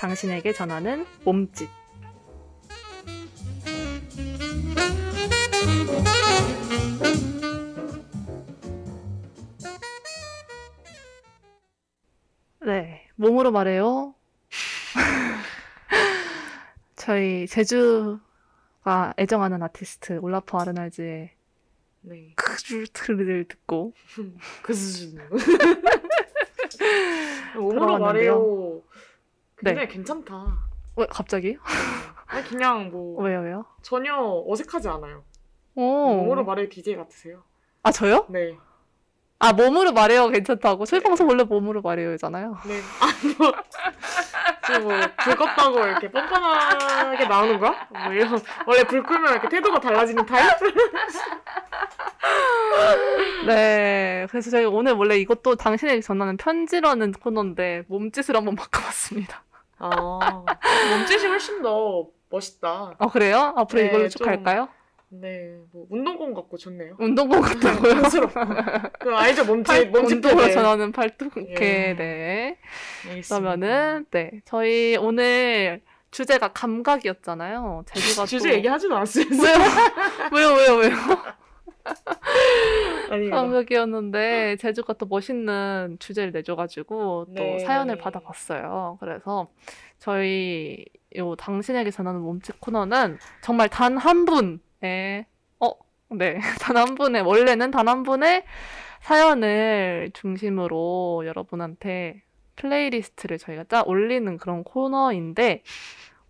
당신에게 전하는 몸짓. 네, 몸으로 말해요. 저희 제주가 애정하는 아티스트 올라프 아르날즈의 네. 크주트를 듣고 그 수준으로. 몸으로 돌아왔는데요. 말해요. 근데 네. 괜찮다. 왜 갑자기? 아니, 그냥 뭐 왜요 왜요? 전혀 어색하지 않아요. 오. 몸으로 말해요 DJ 같으세요. 아 저요? 네. 아 몸으로 말해요 괜찮다고. 저희 방송 원래 몸으로 말해요잖아요. 네. 아, 뭐, 뭐, 불 껐다고 이렇게 뻔뻔하게 나오는 거야? 뭐 이런, 원래 불 끄면 이렇게 태도가 달라지는 타입? 네. 그래서 저희 오늘 원래 이것도 당신에게 전하는 편지라는 코너인데 몸짓을 한번 바꿔봤습니다. 아, 몸짓이 훨씬 더 멋있다. 아 그래요? 앞으로 네, 이걸로 쭉 좀- 갈까요? 네, 뭐 운동공 같고 좋네요. 운동복 같다고요? 부끄럽고. 그 알죠? 몸집, 팔, 몸집 운동으로. 전하는 팔뚝. 예. 네. 알겠습니다. 그러면은 네 저희 오늘 주제가 감각이었잖아요. 제주가 주제 또... 얘기하지도 않았어요. 왜요 왜요 왜요 왜요? 감각이었는데 제주가 또 멋있는 주제를 내줘가지고 또 네. 사연을 받아봤어요. 그래서 저희 요 당신에게 전하는 몸짓 코너는 정말 단 한 분 의 어, 네, 단 한 분의 원래는 단 한 분의 사연을 중심으로 여러분한테 플레이리스트를 저희가 짜 올리는 그런 코너인데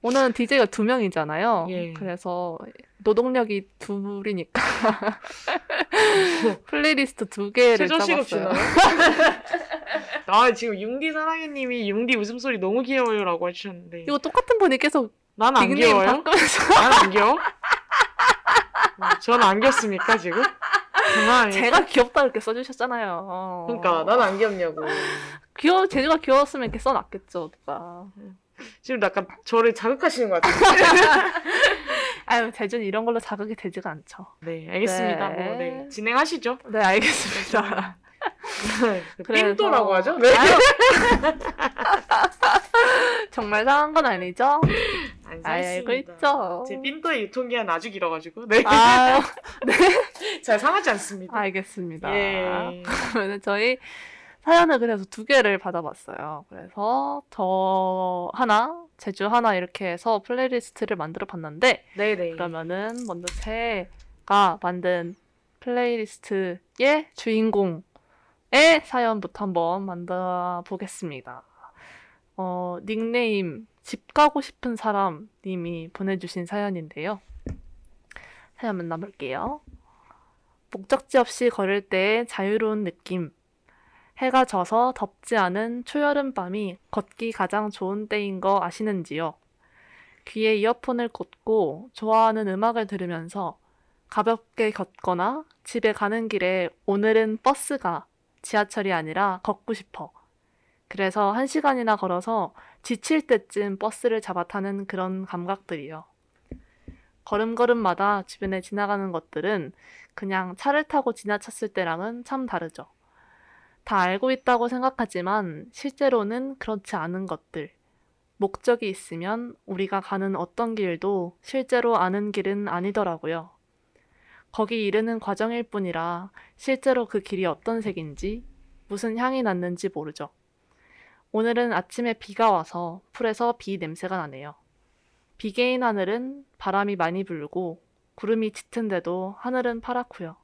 오늘은 DJ가 두 명이잖아요. 예. 그래서 노동력이 둘이니까 플레이리스트 두 개를 짜봤어요. 주나요? 아 지금 융디 사랑해님이 융디 웃음소리 너무 귀여워요라고 해주셨는데 이거 똑같은 분이 계속 난안 닉네임 귀여워요? 바꾸면서 난안 귀여워? 전안 귀엽습니까 지금? 아니에요. 제가 귀엽다 이렇게 써주셨잖아요. 그러니까 난 안 귀엽냐고 귀여 제주가 귀여웠으면 이렇게 써놨겠죠 누가. 지금 약간 저를 자극하시는 것 같은데 아유 제주는 이런 걸로 자극이 되지가 않죠. 네 알겠습니다 네. 뭐, 네. 진행하시죠 네 알겠습니다. 삥또라고 하죠? 네. 정말 상한 건 아니죠? 안 알고 상했습니다. 있죠. 제 삥또의 유통기한 아주 길어가지고 네. 아 잘 상하지 않습니다 알겠습니다. 예. 그러면 저희 사연을 그래서 두 개를 받아봤어요. 그래서 저 하나, 제주 하나 이렇게 해서 플레이리스트를 만들어 봤는데 네네 그러면은 먼저 제가 만든 플레이리스트의 주인공의 사연부터 한번 만들어 보겠습니다. 어, 닉네임 집 가고 싶은 사람 님이 보내주신 사연인데요. 사연 만나볼게요. 목적지 없이 걸을 때 자유로운 느낌. 해가 져서 덥지 않은 초여름 밤이 걷기 가장 좋은 때인 거 아시는지요? 귀에 이어폰을 꽂고 좋아하는 음악을 들으면서 가볍게 걷거나 집에 가는 길에 오늘은 버스가 지하철이 아니라 걷고 싶어. 그래서 한 시간이나 걸어서 지칠 때쯤 버스를 잡아 타는 그런 감각들이요. 걸음걸음마다 주변에 지나가는 것들은 그냥 차를 타고 지나쳤을 때랑은 참 다르죠. 다 알고 있다고 생각하지만 실제로는 그렇지 않은 것들. 목적이 있으면 우리가 가는 어떤 길도 실제로 아는 길은 아니더라고요. 거기 이르는 과정일 뿐이라 실제로 그 길이 어떤 색인지, 무슨 향이 났는지 모르죠. 오늘은 아침에 비가 와서 풀에서 비 냄새가 나네요. 비 개인 하늘은 바람이 많이 불고 구름이 짙은데도 하늘은 파랗고요.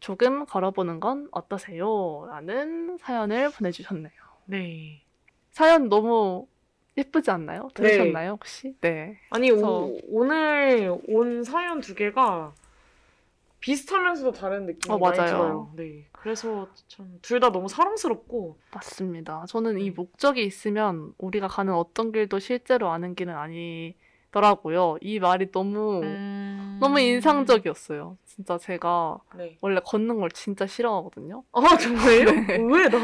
조금 걸어보는 건 어떠세요? 라는 사연을 보내주셨네요. 네. 사연 너무 예쁘지 않나요? 들으셨나요, 혹시? 네. 아니 오, 오늘 온 사연 두 개가 비슷하면서도 다른 느낌이 어, 많이 맞아요. 들어요. 네. 그래서 참 둘 다 너무 사랑스럽고 맞습니다. 저는 이 음. 목적이 있으면 우리가 가는 어떤 길도 실제로 아는 길은 아니더라고요. 이 말이 너무, 음... 너무 인상적이었어요. 진짜 제가 네. 원래 걷는 걸 진짜 싫어하거든요. 아 정말요? 네. 의외다.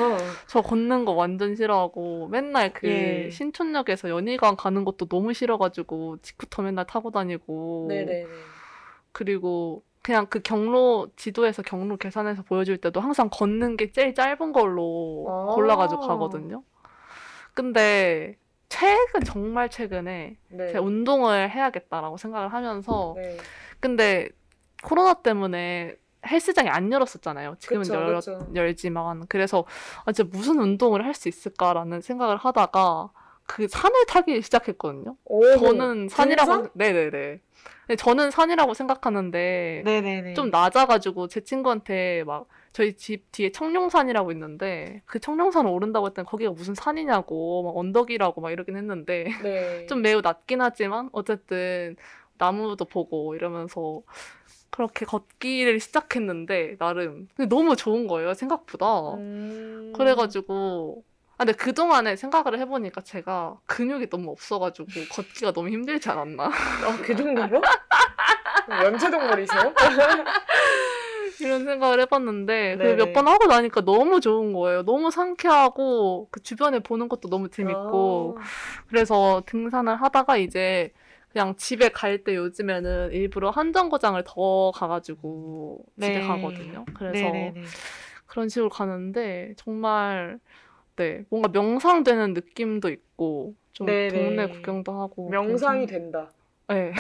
저 걷는 거 완전 싫어하고 맨날 그 예. 신촌역에서 연희관 가는 것도 너무 싫어가지고 직구터 맨날 타고 다니고 네네네. 그리고 그냥 그 경로 지도에서 경로 계산해서 보여줄 때도 항상 걷는 게 제일 짧은 걸로 아. 골라가지고 가거든요. 근데 최근 정말 최근에 네. 제가 운동을 해야겠다라고 생각을 하면서 네. 근데 코로나 때문에 헬스장이 안 열었었잖아요. 지금은 그쵸, 열, 그쵸. 열지만 그래서 아, 진짜 무슨 운동을 할 수 있을까라는 생각을 하다가 그 산을 타기 시작했거든요. 오, 저는 산이라고? 네네네. 근데 저는 산이라고 생각하는데 네네네. 좀 낮아가지고 제 친구한테 막 저희 집 뒤에 청룡산이라고 있는데 그 청룡산 오른다고 했더니 거기가 무슨 산이냐고 막 언덕이라고 막 이러긴 했는데 네. 좀 매우 낮긴 하지만 어쨌든 나무도 보고 이러면서 그렇게 걷기를 시작했는데 나름 근데 너무 좋은 거예요 생각보다 음... 그래가지고 아 근데 그동안에 생각을 해보니까 제가 근육이 너무 없어가지고 걷기가 너무 힘들지 않았나 아, 그 정도로? 연체동물이세요? 이런 생각을 해봤는데 네네. 몇 번 하고 나니까 너무 좋은 거예요 너무 상쾌하고 그 주변에 보는 것도 너무 재밌고 아, 그래서 등산을 하다가 이제 그냥 집에 갈 때 요즘에는 일부러 한 정거장을 더 가가지고 집에 네. 가거든요. 그래서 네네네. 그런 식으로 가는데 정말 네 뭔가 명상되는 느낌도 있고 좀 네네. 동네 구경도 하고 명상이 그런 된다. 좀- 네.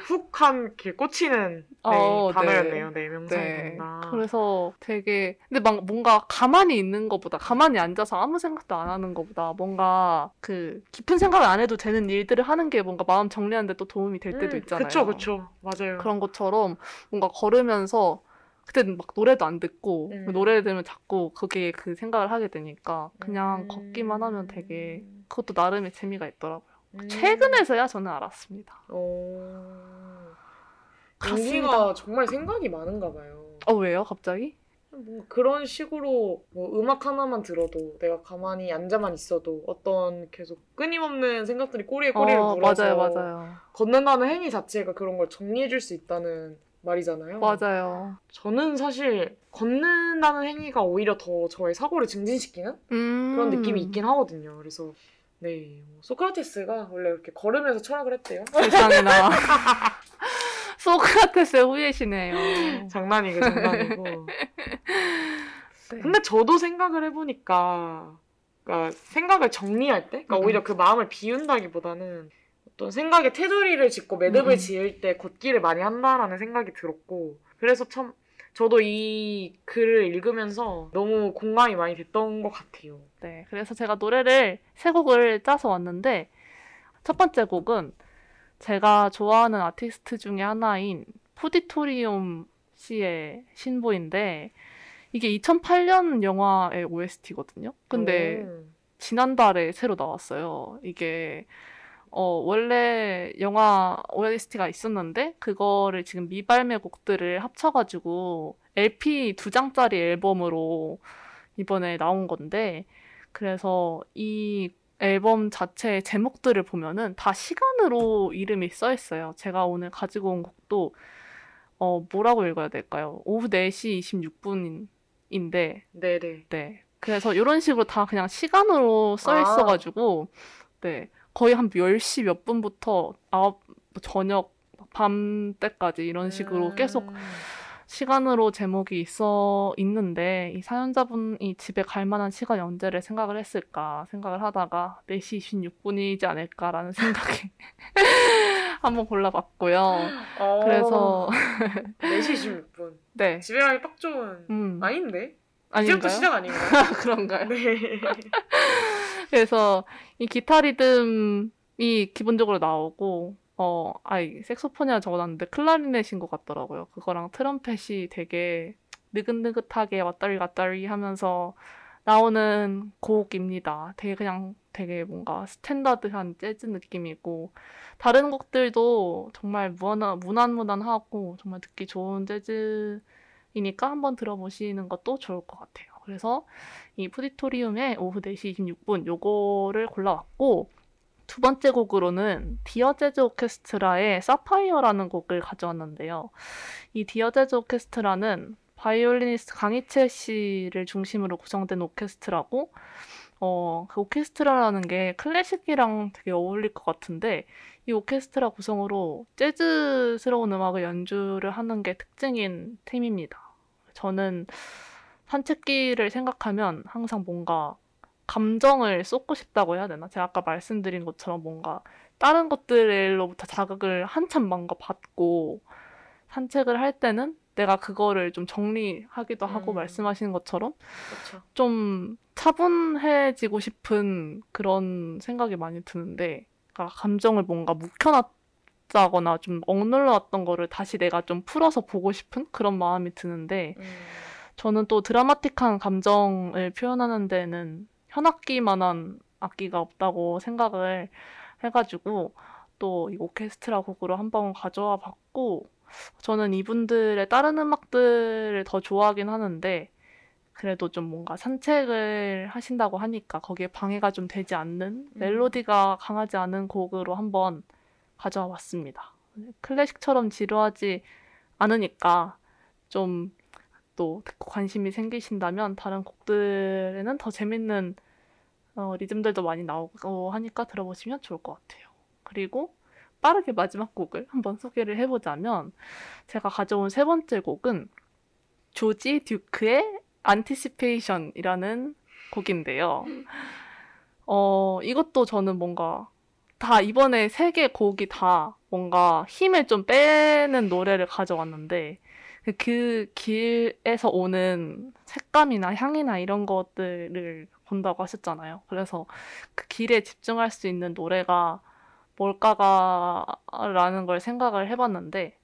훅한 이렇게 꽂히는 네, 어, 단어였네요. 네, 명상이 네. 된다. 그래서 되게 근데 막 뭔가 가만히 있는 것보다 가만히 앉아서 아무 생각도 안 하는 것보다 뭔가 그 깊은 생각을 안 해도 되는 일들을 하는 게 뭔가 마음 정리하는데 또 도움이 될 때도 음, 있잖아요. 그쵸, 그쵸. 맞아요. 그런 것처럼 뭔가 걸으면서 그때는 막 노래도 안 듣고 음. 노래 들으면 자꾸 그게 그 생각을 하게 되니까 그냥 음. 걷기만 하면 되게 그것도 나름의 재미가 있더라고요. 음. 최근에서야 저는 알았습니다. 어... 그렇습니다. 정말 생각이 많은가 봐요. 어 왜요 갑자기? 뭐 그런 식으로 뭐 음악 하나만 들어도 내가 가만히 앉아만 있어도 어떤 계속 끊임없는 생각들이 꼬리에 꼬리를 어, 물어서 맞아요 맞아요 걷는다는 행위 자체가 그런 걸 정리해줄 수 있다는 말이잖아요. 맞아요. 저는 사실 걷는다는 행위가 오히려 더 저의 사고를 증진시키는 음. 그런 느낌이 있긴 하거든요. 그래서 네뭐 소크라테스가 원래 이렇게 걸으면서 철학을 했대요. 세상에나 소크라테스의 후예시네요. 장난이고 장난이고. 네. 근데 저도 생각을 해보니까, 그러니까 생각을 정리할 때, 그러니까 음. 오히려 그 마음을 비운다기보다는 어떤 생각에 테두리를 짓고 매듭을 음. 지을 때 걷기를 많이 한다라는 생각이 들었고, 그래서 참 저도 이 글을 읽으면서 너무 공감이 많이 됐던 것 같아요. 네, 그래서 제가 노래를 세 곡을 짜서 왔는데 첫 번째 곡은 제가 좋아하는 아티스트 중에 하나인 푸디토리움 씨의 신보인데 이게 2008년 영화의 OST거든요. 근데 음. 지난달에 새로 나왔어요. 이게 어, 원래 영화 OST가 있었는데 그거를 지금 미발매 곡들을 합쳐가지고 LP 두 장짜리 앨범으로 이번에 나온 건데 그래서 이 앨범 자체의 제목들을 보면은 다 시간으로 이름이 써 있어요. 제가 오늘 가지고 온 곡도 어, 뭐라고 읽어야 될까요? 오후 4시 26분인데 네네. 네. 그래서 이런 식으로 다 그냥 시간으로 써 아. 있어가지고, 네. 거의 한 10시 몇 분부터 아홉, 저녁, 밤 때까지 이런 식으로 음. 계속 시간으로 제목이 있어, 있는데, 이 사연자분이 집에 갈 만한 시간이 언제를 생각을 했을까 생각을 하다가 4시 26분이지 않을까라는 생각에 한번 골라봤고요. 어, 그래서, 4시 26분. 네. 집에 가기 딱 좋은. 음. 아닌데? 아닌가요? 시작 아닌가요? 그런가요? 네. 그래서 이 기타 리듬이 기본적으로 나오고 어, 아이 색소폰이라 적어놨는데 클라리넷인 것 같더라고요. 그거랑 트럼펫이 되게 느긋느긋하게 왔다리 갔다리 하면서 나오는 곡입니다. 되게 그냥 되게 뭔가 스탠다드한 재즈 느낌이고 다른 곡들도 정말 무난, 무난무난하고 정말 듣기 좋은 재즈 이니까 한번 들어보시는 것도 좋을 것 같아요. 그래서 이 푸디토리움의 오후 4시 26분 요거를 골라왔고 두 번째 곡으로는 디어 재즈 오케스트라의 사파이어라는 곡을 가져왔는데요. 이 디어 재즈 오케스트라는 바이올리니스트 강희채 씨를 중심으로 구성된 오케스트라고 어, 그 오케스트라라는 게 클래식이랑 되게 어울릴 것 같은데 이 오케스트라 구성으로 재즈스러운 음악을 연주를 하는 게 특징인 팀입니다. 저는 산책길을 생각하면 항상 뭔가 감정을 쏟고 싶다고 해야 되나? 제가 아까 말씀드린 것처럼 뭔가 다른 것들로부터 자극을 한참 뭔가 받고 산책을 할 때는 내가 그거를 좀 정리하기도 하고 음. 말씀하시는 것처럼 그렇죠. 좀 차분해지고 싶은 그런 생각이 많이 드는데, 그러니까 감정을 뭔가 묵혀놨다거나 좀 억눌러놨던 거를 다시 내가 좀 풀어서 보고 싶은 그런 마음이 드는데, 음. 저는 또 드라마틱한 감정을 표현하는 데는 현악기만한 악기가 없다고 생각을 해가지고 또 이 오케스트라 곡으로 한번 가져와 봤고 저는 이분들의 다른 음악들을 더 좋아하긴 하는데 그래도 좀 뭔가 산책을 하신다고 하니까 거기에 방해가 좀 되지 않는 멜로디가 강하지 않은 곡으로 한번 가져와 봤습니다. 클래식처럼 지루하지 않으니까 좀 또 듣고 관심이 생기신다면 다른 곡들에는 더 재밌는 어, 리듬들도 많이 나오고 하니까 들어보시면 좋을 것 같아요. 그리고 빠르게 마지막 곡을 한번 소개를 해보자면 제가 가져온 세 번째 곡은 조지 듀크의 안티시페이션이라는 곡인데요. 어, 이것도 저는 뭔가 다 이번에 세 개 곡이 다 뭔가 힘을 좀 빼는 노래를 가져왔는데 그 길에서 오는 색감이나 향이나 이런 것들을 본다고 하셨잖아요. 그래서 그 길에 집중할 수 있는 노래가 뭘까라는 걸 생각을 해봤는데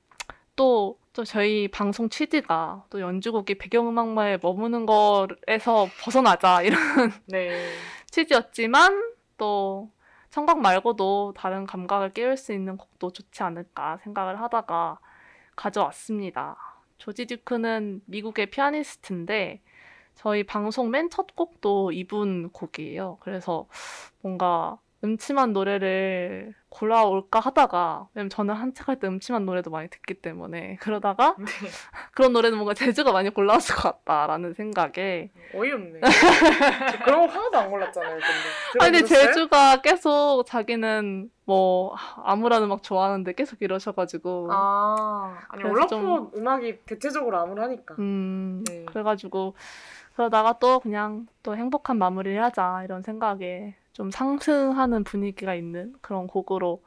또, 또 저희 방송 취지가 또 연주곡이 배경음악마에 머무는 거에서 벗어나자 이런 네. 취지였지만 또 청각 말고도 다른 감각을 깨울 수 있는 곡도 좋지 않을까 생각을 하다가 가져왔습니다. 조지 듀크는 미국의 피아니스트인데 저희 방송 맨 첫 곡도 이분 곡이에요. 그래서 뭔가 음침한 노래를 골라올까 하다가 왜냐면 저는 한책할 때 음침한 노래도 많이 듣기 때문에 그러다가 네. 그런 노래는 뭔가 재즈가 많이 골라왔을 것 같다라는 생각에 어이없네. 저 그런 거 하나도 안 골랐잖아요, 근데. 아니 근데? 제주가 계속 자기는 뭐 아무런 음악 좋아하는데 계속 이러셔가지고 아, 아니, 올라프 좀- 음악이 대체적으로 암울하니까. 음 네. 그래가지고 그러다가 또 그냥 또 행복한 마무리를 하자 이런 생각에 좀 상승하는 분위기가 있는 그런 곡으로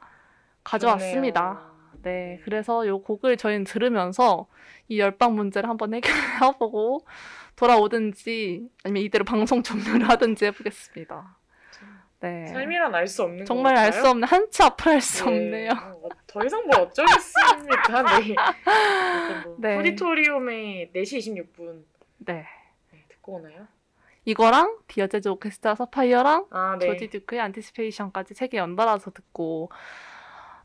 가져왔습니다. 좋네요. 네, 그래서 이 곡을 저희는 들으면서 이 열방 문제를 한번 해결해보고 돌아오든지 아니면 이대로 방송 종료를 하든지 해보겠습니다. 네. 삶이란 알 수 없는 정말 알 수 없는 한치 앞을 알수 없네요. 어, 더 이상 뭘 어쩌겠습니까? 네. 뭐 네. 프리토리움의 4시 26분 네. 네, 듣고 오나요? 이거랑 디어제즈 오케스트라 서파이어랑 아, 네. 조지 듀크의 안티시페이션까지 세 개 연달아서 듣고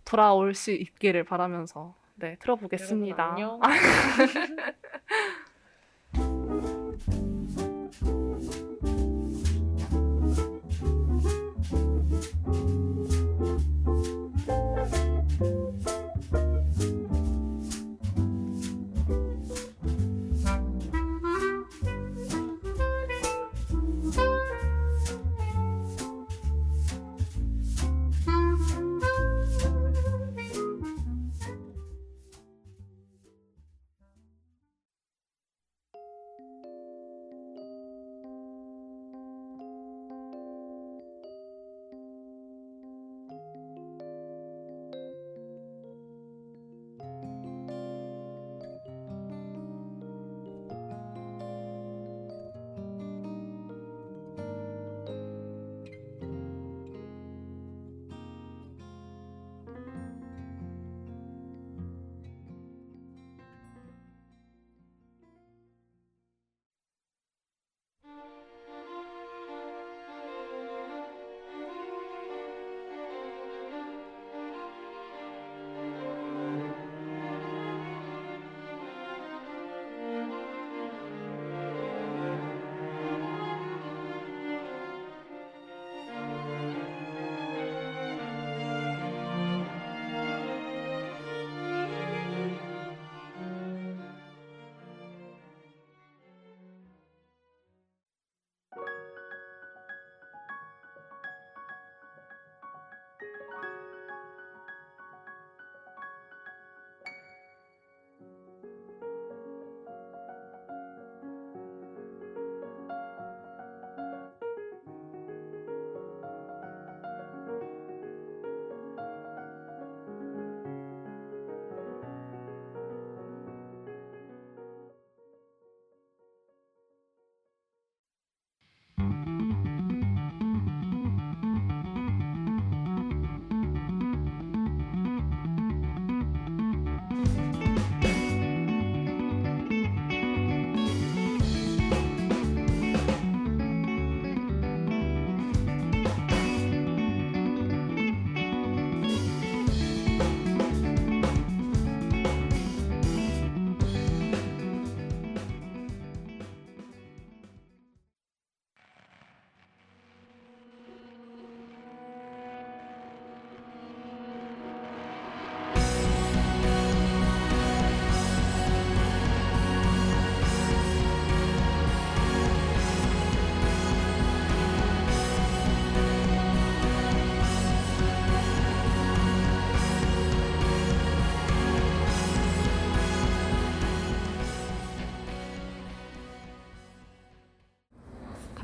돌아올 수 있기를 바라면서 네 들어보겠습니다.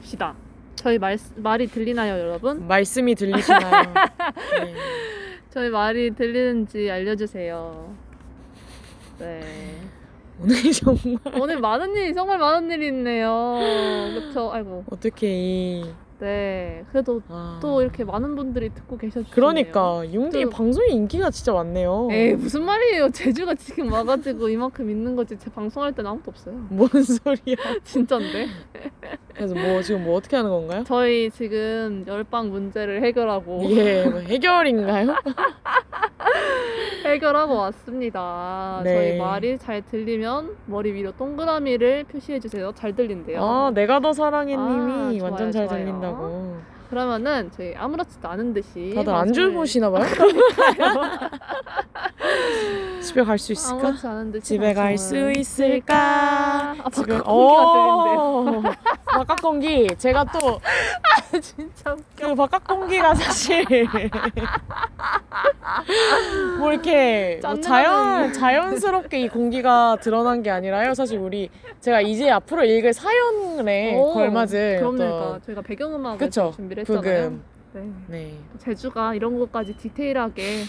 갑시다. 저희 말, 말이 들리나요, 여러분? 말씀이 들리시나요? 네. 저희 말이 들리는지 알려주세요. 네. 오늘 정말 오늘 많은 일이, 정말 많은 일이 있네요. 그쵸? 아이고. 어떻게 이 네. 그래도 아. 또 이렇게 많은 분들이 듣고 계셔주네요. 그러니까 융디 또- 방송이 인기가 진짜 많네요. 에이, 무슨 말이에요. 제주가 지금 와가지고 이만큼 있는 거지. 제 방송할 때는 아무도 없어요. 뭔 소리야? 진짠데? 그래서 뭐 지금 뭐 어떻게 하는 건가요? 저희 지금 열방 문제를 해결하고 예, 뭐 해결인가요? 해결하고 왔습니다. 네. 저희 말이 잘 들리면 머리 위로 동그라미를 표시해 주세요. 잘 들린대요. 아, 내가 더 사랑해님이 아, 완전 잘 좋아요. 들린다 고. 그러니까 저희 아무렇지도 않은 듯이 다들 방송을- 보시나 봐요? 집에 갈 수 있을까? 아무렇지 않은 듯이 집에 갈 수 방송을 있을까? 아, 집에 바깥 공기가. 어, 바깥 공기. 제가 또 진짜 웃겨. 그 바깥 공기가 사실 뭐 이렇게 뭐 짠내나는- 자연 자연스럽게 이 공기가 드러난 게 아니라요. 사실 우리 제가 이제 앞으로 읽을 사연에 오, 걸맞은 그러니까 어떤 저희가 배경음악을 그쵸 준비를 했잖아요. 부금 네. 네. 제주가 이런 것까지 디테일하게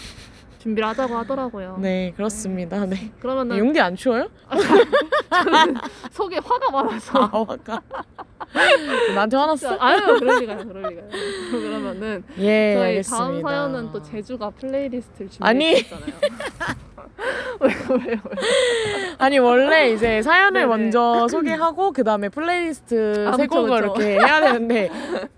준비를 하자고 하더라고요. 네 그렇습니다. 네. 그러면은 용기 안 추워요? 저는 속에 화가 많아서 아 와가 나한테 화났어? 아유 그럴 리가요 그럴 리가요 그러면은 예 저희 알겠습니다. 다음 사연은 또 제주가 플레이리스트를. 준비했잖아요 왜요 아니 원래 이제 사연을 네네. 먼저 소개하고 그 다음에 플레이리스트 아, 세 그쵸, 곡을 그쵸. 이렇게 해야 되는데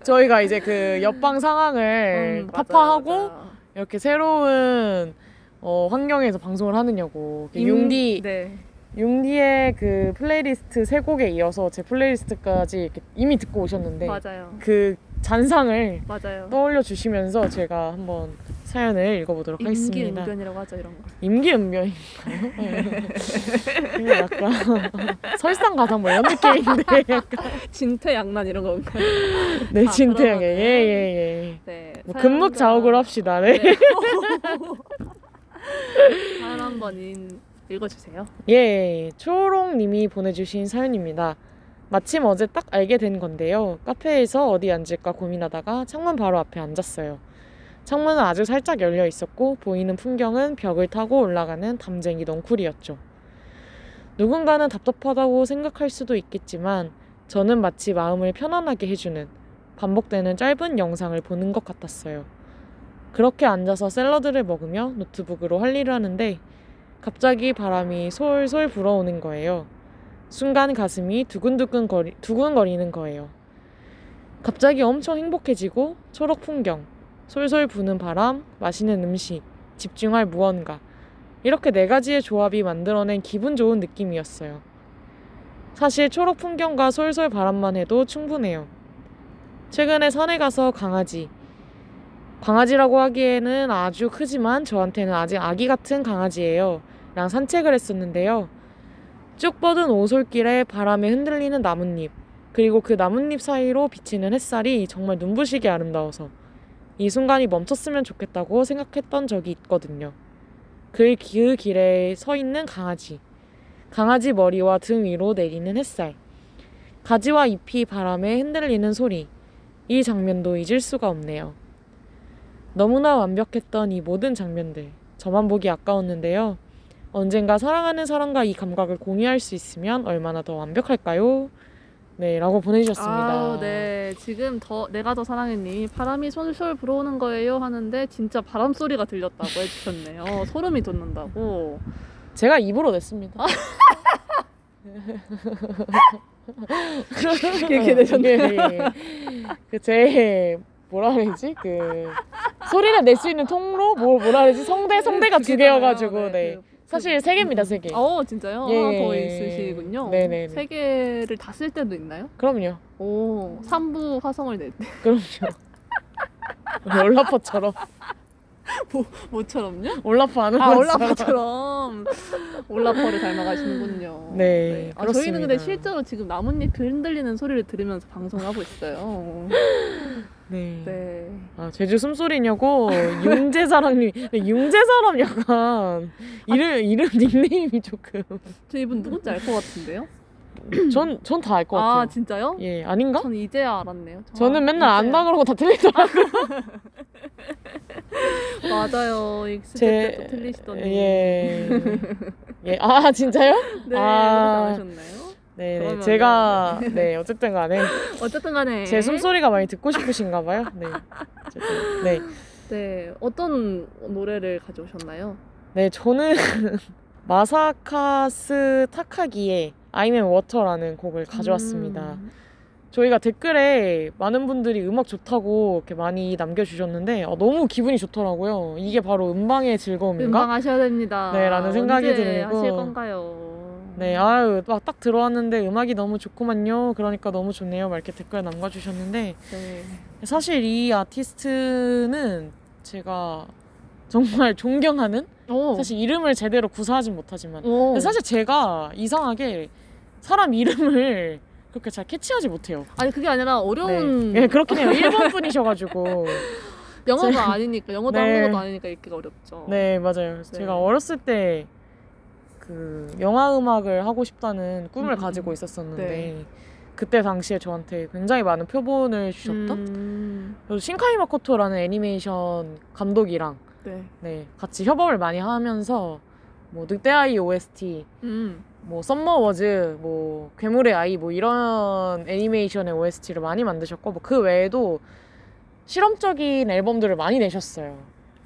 저희가 이제 그 옆방 상황을 음, 맞아요, 타파하고 맞아요. 이렇게 새로운 어, 환경에서 방송을 하느냐고 임- 융디 네 융디의 그 플레이리스트 세 곡에 이어서 제 플레이리스트까지 이미 듣고 오셨는데 맞아요 그 잔상을 맞아요 떠올려 주시면서 제가 한번 사연을 읽어보도록 하겠습니다. 임기응변이라고 하죠 이런 거 임기응변인가요? 네. 이거 약간 설상가상 뭐 이런 느낌인데 약간 진퇴양난 이런 건가요? 네 아, 그러면은- 예예 예 네 뭐 금묵자옥으로 합시다 네. 네. 사연 한번 인- 읽어주세요 예 초롱님이 보내주신 사연입니다 마침 어제 딱 알게 된 건데요 카페에서 어디 앉을까 고민하다가 창문 바로 앞에 앉았어요 창문은 아주 살짝 열려 있었고 보이는 풍경은 벽을 타고 올라가는 담쟁이 넝쿨이었죠 누군가는 답답하다고 생각할 수도 있겠지만 저는 마치 마음을 편안하게 해주는 반복되는 짧은 영상을 보는 것 같았어요. 그렇게 앉아서 샐러드를 먹으며 노트북으로 할 일을 하는데 갑자기 바람이 솔솔 불어오는 거예요. 순간 가슴이 두근두근 거리, 두근거리는 거예요. 갑자기 엄청 행복해지고 초록 풍경, 솔솔 부는 바람, 맛있는 음식, 집중할 무언가. 이렇게 네 가지의 조합이 만들어낸 기분 좋은 느낌이었어요. 사실 초록 풍경과 솔솔 바람만 해도 충분해요. 최근에 산에 가서 강아지, 강아지라고 하기에는 아주 크지만 저한테는 아직 아기 같은 강아지예요. 랑 산책을 했었는데요. 쭉 뻗은 오솔길에 바람에 흔들리는 나뭇잎, 그리고 그 나뭇잎 사이로 비치는 햇살이 정말 눈부시게 아름다워서 이 순간이 멈췄으면 좋겠다고 생각했던 적이 있거든요. 그, 기- 그 길에 서 있는 강아지. 강아지 머리와 등 위로 내리는 햇살. 가지와 잎이 바람에 흔들리는 소리. 이 장면도 잊을 수가 없네요. 너무나 완벽했던 이 모든 장면들. 저만 보기 아까웠는데요. 언젠가 사랑하는 사람과 이 감각을 공유할 수 있으면 얼마나 더 완벽할까요? 네, 라고 보내주셨습니다. 아우, 네. 지금 더 내가 더 사랑해님이 바람이 솔솔 불어오는 거예요 하는데 진짜 바람 소리가 들렸다고 해주셨네요. 소름이 돋는다고. 제가 입으로 냈습니다. 그렇게 되셨네요. 그제 뭐라 그러지? 그 소리를 낼 수 있는 통로 뭐 뭐라 그러지? 성대 성대가 두 개여가지고 네. 사실 세 개입니다 세 개. 어 진짜요? 예, 하나 더 예, 있으시군요. 네네네. 세 개를 다 쓸 때도 있나요? 그럼요. 오, 3부 화성을 낼 때. 그럼요. 우리 올라퍼처럼 뭐처럼요? 올라퍼 아는 아. 올라퍼처럼 올라퍼를 닮아가시는군요. 네, 아, 저희는 근데. 실제로 지금 나뭇잎이 흔들리는 소리를 들으면서 방송을 하고 있어요. 네. 네. 아 제주 숨소리냐고 융제사랑님 근데 융제사람 약간 이름 이름 닉네임이 조금 저 이분 누군지 알 것 같은데요? 전 전 다 알 것 같아요. 아 진짜요? 예, 아닌가? 전 이제야 알았네요. 저 저는 맨날 이제야. 안다 그러고 다 틀리더라고요. 맞아요. 익스트 제- 때도 틀리시더니. 예. 예. 아, 진짜요? 네, 아. 않으셨나요? 네, 네. 제가 네, 어쨌든 간에 어쨌든 간에 제 숨소리가 많이 듣고 싶으신가 봐요. 네. 어쨌든, 네. 네, 어떤 노래를 가져오셨나요? 네, 저는 마사카스 타카기의 I'm in Water라는 곡을 가져왔습니다. 음. 저희가 댓글에 많은 분들이 음악 좋다고 이렇게 많이 남겨주셨는데 어, 너무 기분이 좋더라고요. 이게 바로 음방의 즐거움인가? 음방하셔야 됩니다. 네, 라는 생각이 들고. 하실 건가요? 네, 아유, 막 딱 들어왔는데 음악이 너무 좋구만요. 그러니까 너무 좋네요. 막 이렇게 댓글 남겨주셨는데 네. 사실 이 아티스트는 제가 정말 존경하는 오. 사실 이름을 제대로 구사하진 못하지만 사실 제가 이상하게 사람 이름을 그렇게 잘 캐치하지 못해요. 아니 그게 아니라 어려운 네, 네 그렇긴 해요. 일본 분이셔가지고 영어가 제- 아니니까 영어도 네. 한국어도 아니니까 읽기가 어렵죠. 네 맞아요. 네. 제가 어렸을 때 그 영화 음악을 하고 싶다는 꿈을 음, 음, 가지고 음. 있었었는데 네. 그때 당시에 저한테 굉장히 많은 표본을 주셨던 음, 신카이 마코토라는 애니메이션 감독이랑 네. 네 같이 협업을 많이 하면서 뭐 늑대 아이 OST 음. 뭐 Summer Wars, 뭐 괴물의 아이 뭐 이런 애니메이션의 OST를 많이 만드셨고 뭐 그 외에도 실험적인 앨범들을 많이 내셨어요.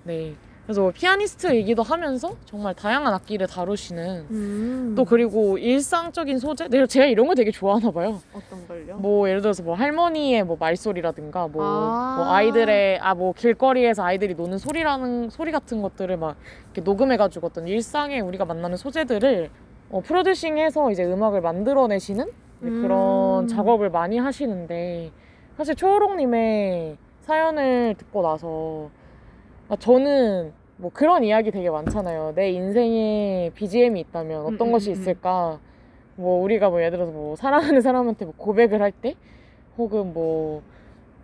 네. 그래서 뭐 피아니스트이기도 하면서 정말 다양한 악기를 다루시는 음. 또 그리고 일상적인 소재? 내가 제가 이런 거 되게 좋아하나 봐요. 어떤 걸요? 뭐 예를 들어서 뭐 할머니의 뭐 말소리라든가 뭐, 아. 뭐 아이들의 아 뭐 길거리에서 아이들이 노는 소리라는 소리 같은 것들을 막 이렇게 녹음해가지고 어떤 일상에 우리가 만나는 소재들을 어, 프로듀싱해서 이제 음악을 만들어내시는 이제 그런 음. 작업을 많이 하시는데 사실 초호롱님의 사연을 듣고 나서 아, 저는 뭐 그런 이야기 되게 많잖아요. 내 인생에 BGM이 있다면 어떤 음, 것이 음, 음. 있을까? 뭐 우리가 뭐 예를 들어서 뭐 사랑하는 사람한테 뭐 고백을 할 때, 혹은 뭐,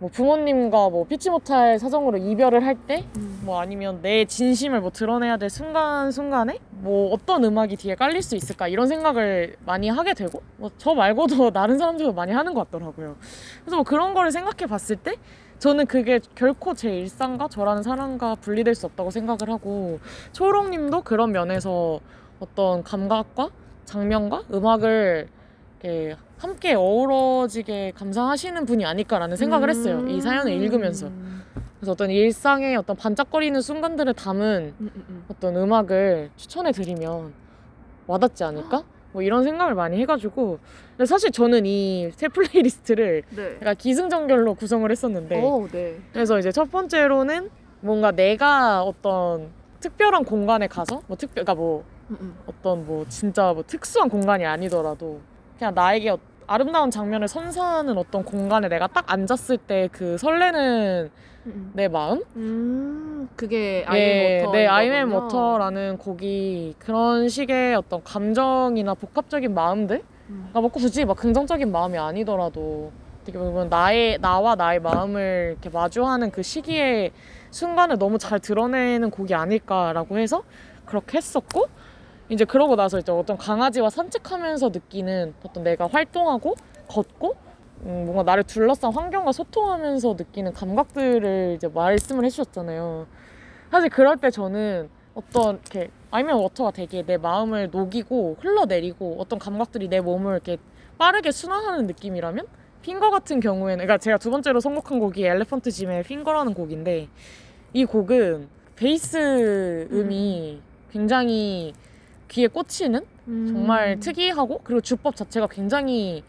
뭐 부모님과 뭐 피치 못할 사정으로 이별을 할 때, 음. 뭐 아니면 내 진심을 뭐 드러내야 될 순간 순간에 뭐 어떤 음악이 뒤에 깔릴 수 있을까 이런 생각을 많이 하게 되고 뭐 저 말고도 다른 사람들도 많이 하는 것 같더라고요. 그래서 뭐 그런 거를 생각해 봤을 때 저는 그게 결코 제 일상과 저라는 사람과 분리될 수 없다고 생각을 하고 초롱님도 그런 면에서 어떤 감각과 장면과 음악을 함께 어우러지게 감상하시는 분이 아닐까라는 생각을 했어요. 이 사연을 읽으면서. 음. 그래서 어떤 일상의 어떤 반짝거리는 순간들을 담은 음, 음, 음. 어떤 음악을 추천해 드리면 와닿지 않을까? 뭐 이런 생각을 많이 해가지고 근데 사실 저는 이 새 플레이리스트를 네. 약간 기승전결로 구성을 했었는데 오, 네. 그래서 이제 첫 번째로는 뭔가 내가 어떤 특별한 공간에 가서 뭐 특별 그러니까 뭐 음, 음. 어떤 뭐 진짜 뭐 특수한 공간이 아니더라도 그냥 나에게 어- 아름다운 장면을 선사하는 어떤 공간에 내가 딱 앉았을 때 그 설레는 음, 음. 내 마음 음, 그게 예, I Am Water. 네, I Am Water라는 곡이 그런 식의 어떤 감정이나 복합적인 마음들, 음. 그러니까 뭐 굳이 막 긍정적인 마음이 아니더라도 어떻게 보면 나의 나와 나의 마음을 이렇게 마주하는 그 시기의 순간을 너무 잘 드러내는 곡이 아닐까라고 해서 그렇게 했었고 이제 그러고 나서 이제 어떤 강아지와 산책하면서 느끼는 어떤 내가 활동하고 걷고 음, 뭔가 나를 둘러싼 환경과 소통하면서 느끼는 감각들을 이제 말씀을 해주셨잖아요. 사실 그럴 때 저는 어떤 이렇게 아이면 워터가 되게 내 마음을 녹이고 흘러내리고 어떤 감각들이 내 몸을 이렇게 빠르게 순환하는 느낌이라면 핑거 같은 경우에는 그러니까 제가 두 번째로 선곡한 곡이 엘레펀트 짐의 핑거라는 곡인데 이 곡은 베이스 음이 굉장히 귀에 꽂히는 음. 정말 특이하고 그리고 주법 자체가 굉장히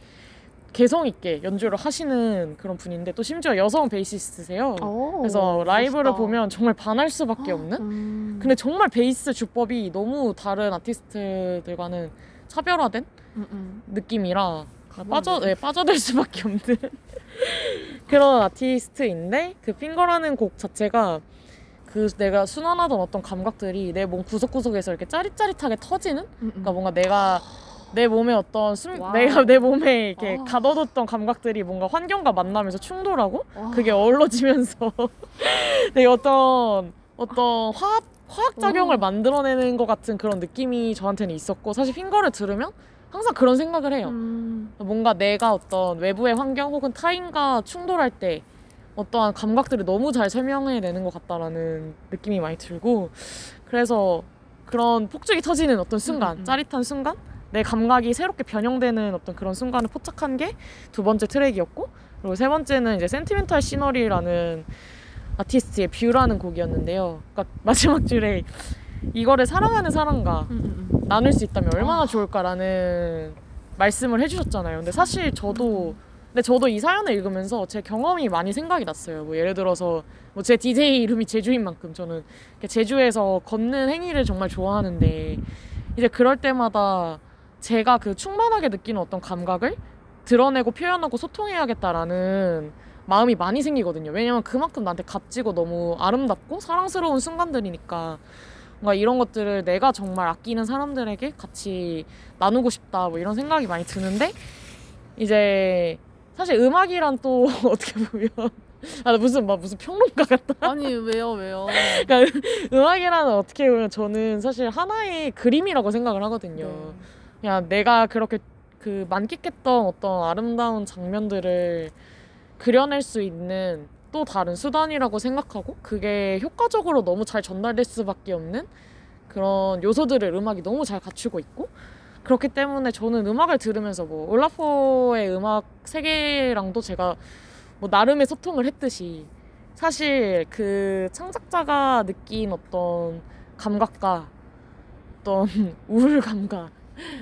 개성 있게 연주를 하시는 그런 분인데 또 심지어 여성 베이시스트세요. 오, 그래서 라이브를 멋있다. 보면 정말 반할 수밖에 없는. 음. 근데 정말 베이스 주법이 너무 다른 아티스트들과는 차별화된 음, 음. 느낌이라. 빠져 네, 빠져들 수밖에 없는 그런 아티스트인데 그 Finger라는 곡 자체가 그 내가 순환하던 어떤 감각들이 내 몸 구석구석에서 이렇게 짜릿짜릿하게 터지는 음, 음. 그러니까 뭔가 내가 내 몸에 어떤 숨, wow. 내가 내 몸에 이렇게 아. 가둬뒀던 감각들이 뭔가 환경과 만나면서 충돌하고 와. 그게 어우러지면서 되게 어떤 어떤 화학 화학 작용을 와. 만들어내는 것 같은 그런 느낌이 저한테는 있었고 사실 Finger를 들으면 항상 그런 생각을 해요. 음. 뭔가 내가 어떤 외부의 환경 혹은 타인과 충돌할 때 어떠한 감각들을 너무 잘 설명해내는 것 같다라는 느낌이 많이 들고 그래서 그런 폭죽이 터지는 어떤 순간, 음, 음. 짜릿한 순간, 내 감각이 새롭게 변형되는 어떤 그런 순간을 포착한 게 두 번째 트랙이었고 그리고 세 번째는 이제 Sentimental Scenery라는 아티스트의 View라는 곡이었는데요. 그러니까 마지막 줄에 이거를 사랑하는 사람과 음, 음, 나눌 수 있다면 얼마나 아. 좋을까라는 말씀을 해주셨잖아요. 근데 사실 저도 근데 저도 이 사연을 읽으면서 제 경험이 많이 생각이 났어요. 뭐 예를 들어서 뭐 제 DJ 이름이 제주인 만큼 저는 제주에서 걷는 행위를 정말 좋아하는데 이제 그럴 때마다 제가 그 충만하게 느끼는 어떤 감각을 드러내고 표현하고 소통해야겠다라는 마음이 많이 생기거든요. 왜냐면 그만큼 나한테 값지고 너무 아름답고 사랑스러운 순간들이니까 뭔가 이런 것들을 내가 정말 아끼는 사람들에게 같이 나누고 싶다 뭐 이런 생각이 많이 드는데 이제 사실 음악이란 또 어떻게 보면 아, 나 무슨 막 무슨 평론가 같다. 아니 왜요 왜요? 그러니까 음악이라는 어떻게 보면 저는 사실 하나의 그림이라고 생각을 하거든요. 네. 그냥 내가 그렇게 그 만끽했던 어떤 아름다운 장면들을 그려낼 수 있는 또 다른 수단이라고 생각하고 그게 효과적으로 너무 잘 전달될 수밖에 없는 그런 요소들을 음악이 너무 잘 갖추고 있고 그렇기 때문에 저는 음악을 들으면서 뭐 올라포의 음악 세계랑도 제가 뭐 나름의 소통을 했듯이 사실 그 창작자가 느낀 어떤 감각과 어떤 우울감과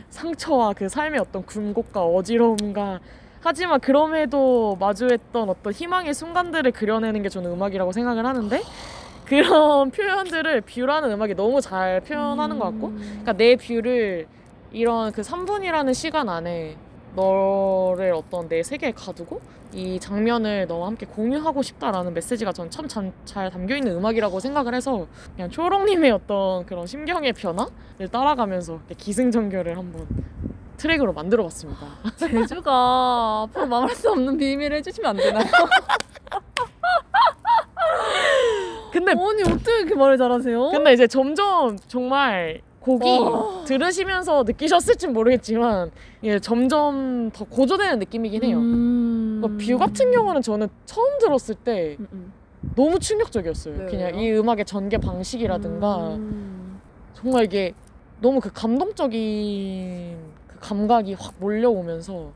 상처와 그 삶의 어떤 굴곡과 어지러움과 하지만 그럼에도 마주했던 어떤 희망의 순간들을 그려내는 게 저는 음악이라고 생각을 하는데 그런 표현들을 View라는 음악이 너무 잘 표현하는 것 같고 그러니까 내 view를 이런 그 3분이라는 시간 안에 너를 어떤 내 세계에 가두고 이 장면을 너와 함께 공유하고 싶다라는 메시지가 전 참 잘 담겨 있는 음악이라고 생각을 해서 그냥 초롱님의 어떤 그런 심경의 변화를 따라가면서 기승전결을 한번 트랙으로 만들어봤습니다. 제주가 앞으로 말할 수 없는 비밀을 해주시면 안 되나요? 근데 아니 어떻게 이렇게 말을 잘하세요? 근데 이제 점점 정말 곡이 와. 들으시면서 느끼셨을진 모르겠지만 예, 점점 더 고조되는 느낌이긴 해요. 음... 그러니까 View 같은 경우는 저는 처음 들었을 때 음, 음. 너무 충격적이었어요. 네, 그냥 왜요? 이 음악의 전개 방식이라든가 음. 정말 이게 너무 그 감동적인 그 감각이 확 몰려오면서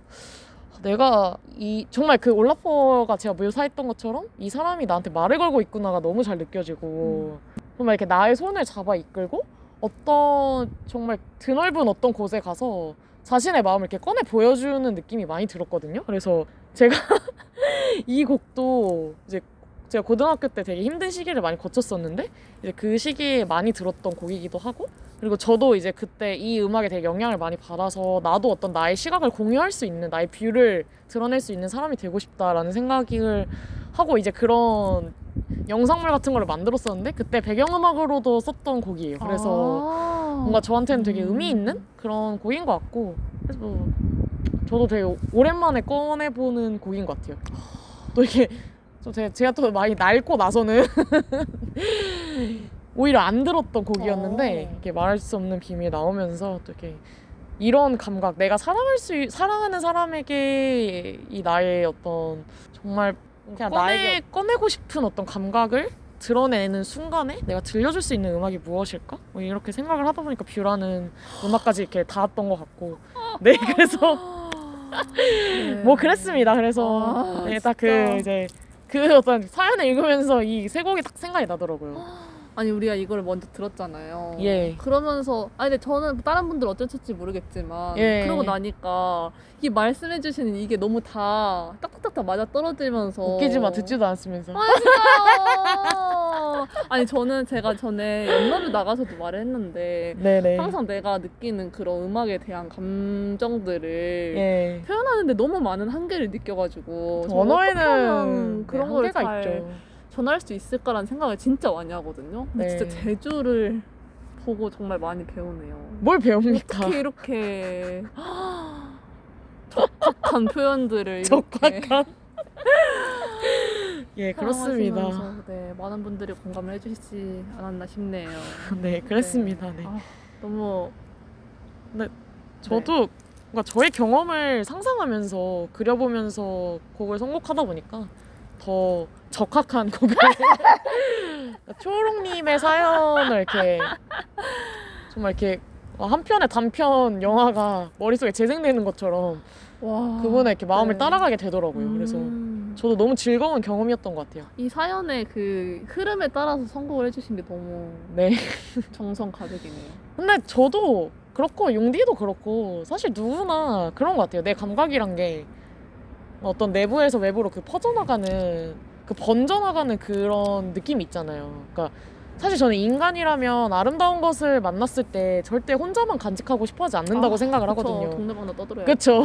내가 이 정말 그 올라퍼가 제가 묘사했던 것처럼 이 사람이 나한테 말을 걸고 있구나가 너무 잘 느껴지고 정말 이렇게 나의 손을 잡아 이끌고 어떤 정말 드넓은 어떤 곳에 가서 자신의 마음을 이렇게 꺼내 보여주는 느낌이 많이 들었거든요. 그래서 제가 이 곡도 이제 제가 고등학교 때 되게 힘든 시기를 많이 거쳤었는데 이제 그 시기에 많이 들었던 곡이기도 하고 그리고 저도 이제 그때 이 음악에 되게 영향을 많이 받아서 나도 어떤 나의 시각을 공유할 수 있는 나의 view를 드러낼 수 있는 사람이 되고 싶다라는 생각을 하고 이제 그런 영상물 같은 걸 만들었었는데 그때 배경음악으로도 썼던 곡이에요. 그래서 아. 뭔가 저한테는 되게 음. 의미 있는 그런 곡인 것 같고 그래서 뭐 저도 되게 오랜만에 꺼내보는 곡인 것 같아요. 또 이게 좀 제가, 제가 또 많이 낡고 나서는 오히려 안 들었던 곡이었는데 어. 이렇게 말할 수 없는 비밀이 나오면서 또 이렇게 이런 감각 내가 사랑할 수 있- 사랑하는 사람에게 이 나의 어떤 정말 그냥 꺼내, 꺼내고 싶은 어떤 감각을 드러내는 순간에 내가 들려줄 수 있는 음악이 무엇일까? 뭐 이렇게 생각을 하다 보니까 뷰라는 음악까지 이렇게 닿았던 것 같고 네 그래서 네. 뭐 그랬습니다. 그래서 아, 네, 딱 진짜. 그 이제 그 어떤 사연을 읽으면서 이 세 곡이 딱 생각이 나더라고요. 아니 우리가 이거를 먼저 들었잖아요. 예. 그러면서 아니 근데 저는 다른 분들 어쩌실지 모르겠지만 예. 그러고 나니까 이 말씀해 주시는 이게 너무 다 딱딱딱 맞아 떨어지면서 웃기지 마 듣지도 않으면서. 아니 진짜요. 아니 저는 제가 전에 연말을 나가서도 말을 했는데 네네. 항상 내가 느끼는 그런 음악에 대한 감정들을 예. 표현하는데 너무 많은 한계를 느껴가지고 언어에는 네, 그런 걸 한계가 잘 있죠. 전할 수 있을까라는 생각을 진짜 많이 하거든요. 근데 네. 진짜 제주를 보고 정말 많이 배우네요. 뭘 배웁니까? 어떻게 이렇게 적확한 표현들을 적확한. 예 그렇습니다. 네, 많은 분들이 공감을 해주시지 않았나 싶네요. 네 그랬습니다. 네. 아, 너무 저도 뭔가 저의 경험을 상상하면서 그려보면서 곡을 선곡하다 보니까 더 적합한 곡을 초롱님의 사연을 이렇게 정말 이렇게 한 편의 단편 영화가 머릿속에 재생되는 것처럼 와. 그분의 이렇게 마음을 네. 따라가게 되더라고요. 그래서 음. 저도 너무 즐거운 경험이었던 것 같아요. 이 사연의 그 흐름에 따라서 선곡을 해주신 게 너무 네. 정성 가득이네요. 근데 저도 그렇고 용디도 그렇고 사실 누구나 그런 것 같아요. 내 감각이란 게 어떤 내부에서 외부로 그 퍼져나가는 그 번져나가는 그런 느낌이 있잖아요. 그러니까 사실 저는 인간이라면 아름다운 것을 만났을 때 절대 혼자만 간직하고 싶어하지 않는다고 아, 생각을 그쵸. 하거든요. 동네방네 떠들어요. 그렇죠.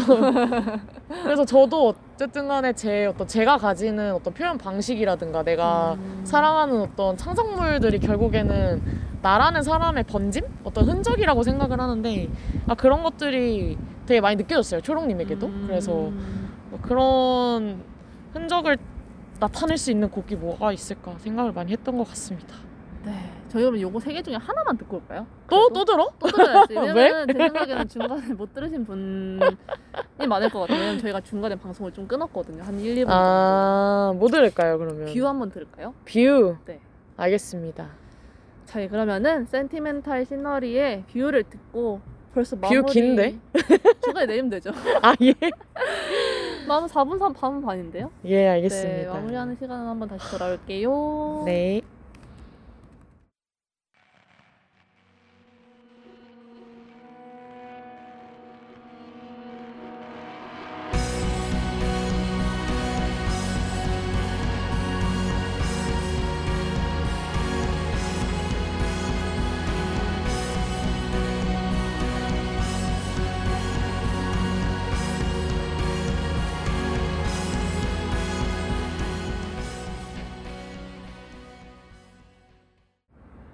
그래서 저도 어쨌든 간에 제 어떤 제가 가지는 어떤 표현 방식이라든가 내가 음. 사랑하는 어떤 창작물들이 결국에는 나라는 사람의 번짐? 어떤 흔적이라고 생각을 하는데 아 그런 것들이 되게 많이 느껴졌어요 초롱님에게도 음. 그래서 뭐 그런 흔적을 나타낼 수 있는 곡이 뭐가 있을까 생각을 많이 했던 것 같습니다 네. 저희 그럼 요거 세 개 중에 하나만 듣고 올까요? 또? 또 들어? 또 들어야지. 왜? 제 생각에는 중간에 못 들으신 분이 많을 것 같아요. 왜냐면 저희가 중간에 방송을 좀 끊었거든요. 한 1, 2분 정도. 아뭐 들을까요 그러면 View 한번 들을까요? View 네. 알겠습니다 저희 그러면은 Sentimental Scenery의 View를 듣고 벌써 View 마무리 긴데? 중간에 내리면 되죠. 아 예 마무 4분 3 4분 반인데요. 예, 네, 알겠습니다 마무리하는 시간은 한번 다시 돌아올게요. 네.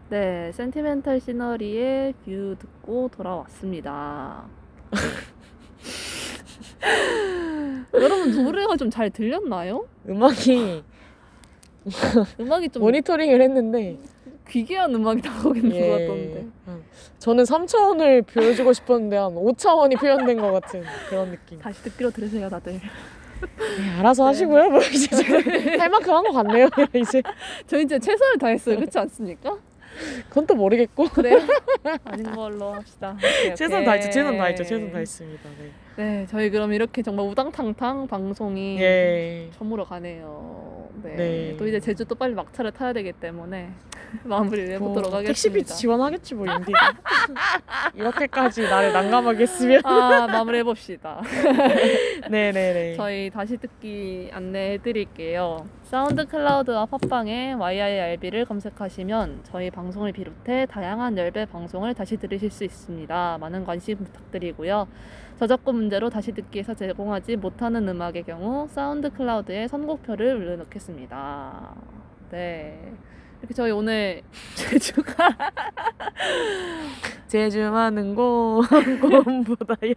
네, Sentimental Scenery의 View 듣고 돌아왔습니다. 여러분 노래가 좀 잘 들렸나요? 음악이 음악이 좀 모니터링을 했는데 귀귀한 음악이 있는 것 같던데. 한- 저는 3차원을 보여주고 싶었는데 한 5차원이 표현된 것 같은 그런 느낌. 다시 듣기로 들으세요, 다들. 네, 알아서 네. 하시고요. 뭐 이제 지금 할 만큼 한 것 같네요. 이제 저희 이제 최선을 다했어요, 그렇지 않습니까? 그건 또 모르겠고 그래요? 아닌 걸로 합시다. 오케이, 최선 오케이. 다했죠. 최선 다했죠. 최선 다했습니다. 네. 네, 저희 그럼 이렇게 정말 우당탕탕 방송이 예. 저물어 가네요. 네. 네. 또 이제 제주 또 빨리 막차를 타야 되기 때문에 마무리를 해보도록 뭐, 택시비 하겠습니다. 지원하겠지 뭐 인디가 이렇게까지 나를 난감하게 했으면. 아 마무리 해 봅시다. 네네네. 저희 다시 듣기 안내해 드릴게요. SoundCloud와 팟빵에 YIRB를 검색하시면 저희 방송을 비롯해 다양한 열배 방송을 다시 들으실 수 있습니다. 많은 관심 부탁드리고요. 저작권 문제로 다시 듣기에서 제공하지 못하는 음악의 경우 SoundCloud에 선곡표를 올려놓겠습니다. 네. 이렇게 저희 오늘 제주가 제주 많은 곳 꿈보다요.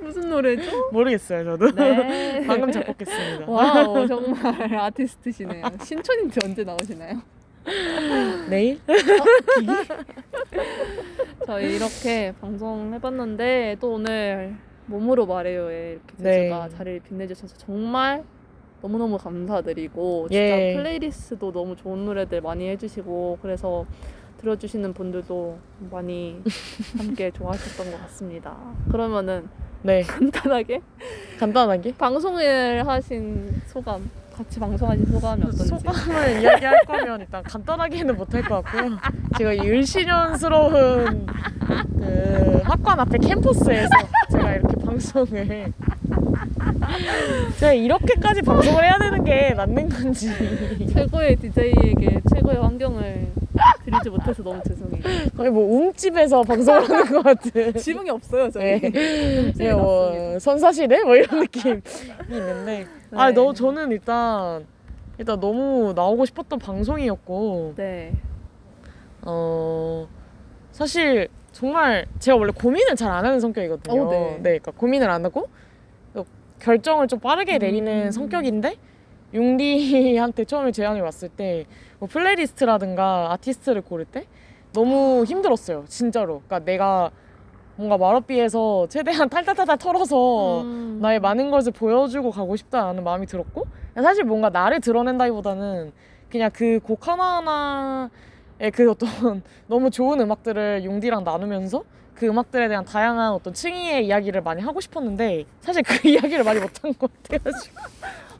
무슨 노래죠? 모르겠어요 저도. 네. 방금 작곡했습니다. wow 정말 아티스트시네요. 신촌인지 언제 나오시나요? 내일? 저희 이렇게 방송 해봤는데 또 오늘 몸으로 말해요에 이렇게 네. 제주가 자리를 빛내주셔서 정말 너무너무 감사드리고 진짜 예. playlist도 너무 좋은 노래들 많이 해주시고 그래서 들어주시는 분들도 많이 함께 좋아하셨던 것 같습니다. 그러면은 네. 간단하게 간단하게. 방송을 하신 소감 같이 방송하신 소감이 어떤지 소감을 이야기할 거면 일단 간단하게는 못할 것 같고요. 제가 이 을씨년스러운 그 학관 앞에 캠퍼스에서 제가 이렇게 방송을 제가 이렇게까지 방송을 해야 되는 게 맞는 건지 최고의 DJ에게 최고의 환경을 드리지 못해서 너무 죄송해요. 거의 뭐 웅집에서 방송을 하는 것 같은 지붕이 없어요 저희. 네. 네, 뭐 선사시대 뭐 이런 느낌이 있는데 아 네. 너무 저는 일단 일단 너무 나오고 싶었던 방송이었고 네. 어 사실 정말 제가 원래 고민을 잘 안 하는 성격이거든요. 어, 네. 그러니까 고민을 안 하고 또 결정을 좀 빠르게 내리는 음. 성격인데 융디한테 처음에 제안이 왔을 때 뭐 플레이리스트라든가 아티스트를 고를 때 너무 힘들었어요. 진짜로. 그러니까 내가 뭔가 마러비에서 최대한 탈탈탈탈 털어서 음. 나의 많은 것을 보여주고 가고 싶다는 마음이 들었고 사실 뭔가 나를 드러낸다기보다는 그냥 그 곡 하나하나의 그 어떤 너무 좋은 음악들을 용디랑 나누면서 그 음악들에 대한 다양한 어떤 층위의 이야기를 많이 하고 싶었는데 사실 그 이야기를 많이 못한 것 같아가지고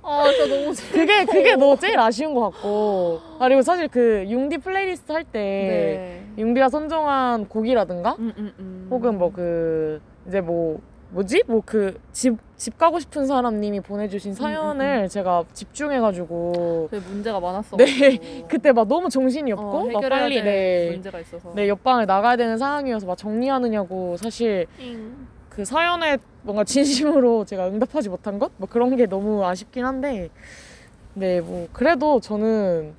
아, 진짜 너무 슬- 그게 그게 너 제일 아쉬운 것 같고 아, 그리고 사실 그 융디 플레이리스트 할때 네. 융디가 선정한 곡이라든가 음, 음, 음. 혹은 뭐 그 이제 뭐 뭐지 뭐 그 집 집 가고 싶은 사람님이 보내주신 사연을 제가 집중해가지고 그 문제가 많았어. 네, 그때 막 너무 정신이 없고 어, 막 해결해야 빨리 될 네, 문제가 있어서. 네 옆방을 나가야 되는 상황이어서 막 정리하느냐고 사실 잉. 그 사연에 뭔가 진심으로 제가 응답하지 못한 것? 뭐 그런 게 너무 아쉽긴 한데 네 뭐 그래도 저는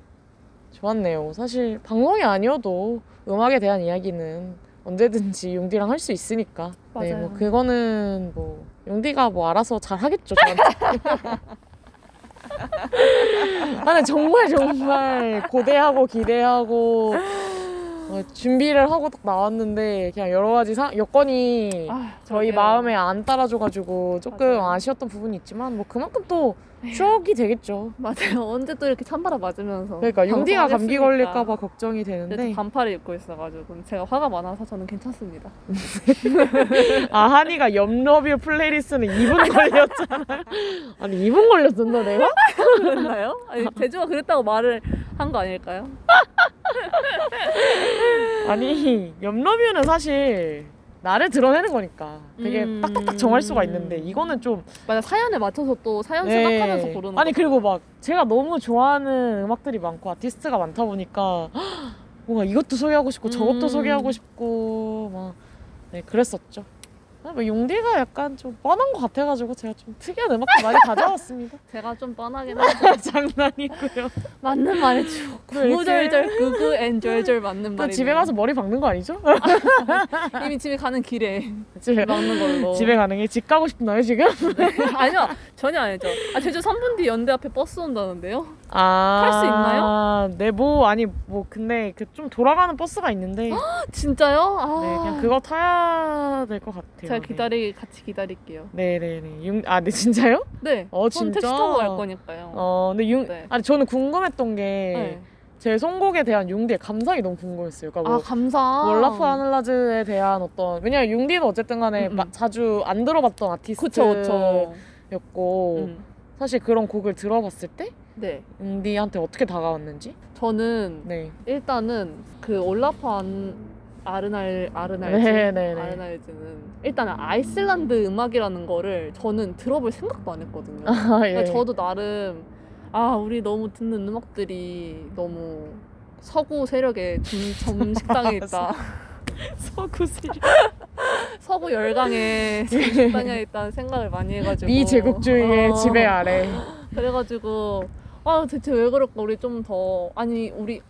좋았네요 사실 방송이 아니어도 음악에 대한 이야기는 언제든지 용디랑 할 수 있으니까 네 맞아요. 뭐 그거는 뭐 용디가 뭐 알아서 잘 하겠죠 저한테 나는 정말 정말 고대하고 기대하고 어, 준비를 하고 딱 나왔는데 그냥 여러 가지 사, 여건이 아, 저희 그러게요. 마음에 안 따라줘가지고 조금 맞아요. 아쉬웠던 부분이 있지만 뭐 그만큼 또 추억이 되겠죠. 맞아요. 언제 또 이렇게 찬바람 맞으면서. 그러니까 용디가 감기 걸릴까봐. 걱정이 근데 되는데 또 반팔을 입고 있어가지고 제가 화가 많아서 저는 괜찮습니다. 아 한이가 염러뷰 플레이리스트는 2분 걸렸잖아요. 아니 2분 걸렸었나 내가? 그랬나요? 아니 대주가 그랬다고 말을 한 거 아닐까요? 아니 염러뷰는 사실 나를 드러내는 거니까 되게 음. 딱딱딱 정할 수가 있는데 이거는 좀 맞아 사연에 맞춰서 또 사연 네. 생각하면서 고르는 아니 거. 그리고 막 제가 너무 좋아하는 음악들이 많고 아티스트가 많다 보니까 뭔가 이것도 소개하고 싶고 저것도 음. 소개하고 싶고 막 네, 그랬었죠. 아, 뭐 용디가 약간 좀 뻔한 것 같아가지고 제가 좀 특이한 음악도 많이 가져왔습니다. 제가 좀 뻔하긴 한데 장난이고요. 맞는 말이죠. 구구절절 구구 앤절절 맞는 또 말이. 집에 가서 머리 박는 거 아니죠? 이미 집에 가는 길에 집에 막는 걸로. 집에 가는 게 집 가고 싶나요 지금? 아니요 전혀 아니죠. 아 제주 3분 뒤 연대 앞에 버스 온다는데요. 아, 탈수 있나요? 네, 뭐 아니 뭐 근데 그 좀 돌아가는 버스가 있는데 네, 진짜요? 아. 그냥 그거 타야 될 것 같아요. 제가 네. 기다리 같이 기다릴게요. 네네네. 융, 아, 네, 진짜요? 네. 어, 전 진짜? 택시 타고 갈 거니까요. 어, 근데 융, 네. 아니, 저는 궁금했던 게, 네. 제 선곡에 대한 융디의 감상이 너무 궁금했어요. 그러니까 아 뭐, 감사. 월라프 하늘라즈에 대한 어떤, 왜냐면 융디는 어쨌든 간에 음, 음. 마- 자주 안 들어봤던 그쵸 그쵸. 아티스트였고, 음. 사실 그런 곡을 들어봤을 때, 네. 융디한테 어떻게 다가왔는지? 저는 네. 일단은 그 올라프 안 아르날 아르날즈 네네네. 아르날즈는 일단 은 아이슬란드 음악이라는 거를 저는 들어볼 생각도 안 했거든요. 아, 예. 그러니까 저도 나름 아 우리 너무 듣는 음악들이 너무 서구 세력의 점, 점식당에 있다. 서구시. 서구 열강의 점식당에 있다는 생각을 많이 해가지고 미제국주의의 어, 지배 아래. 그래가지고 아 대체 왜 그럴까 우리 좀 더 아니 우리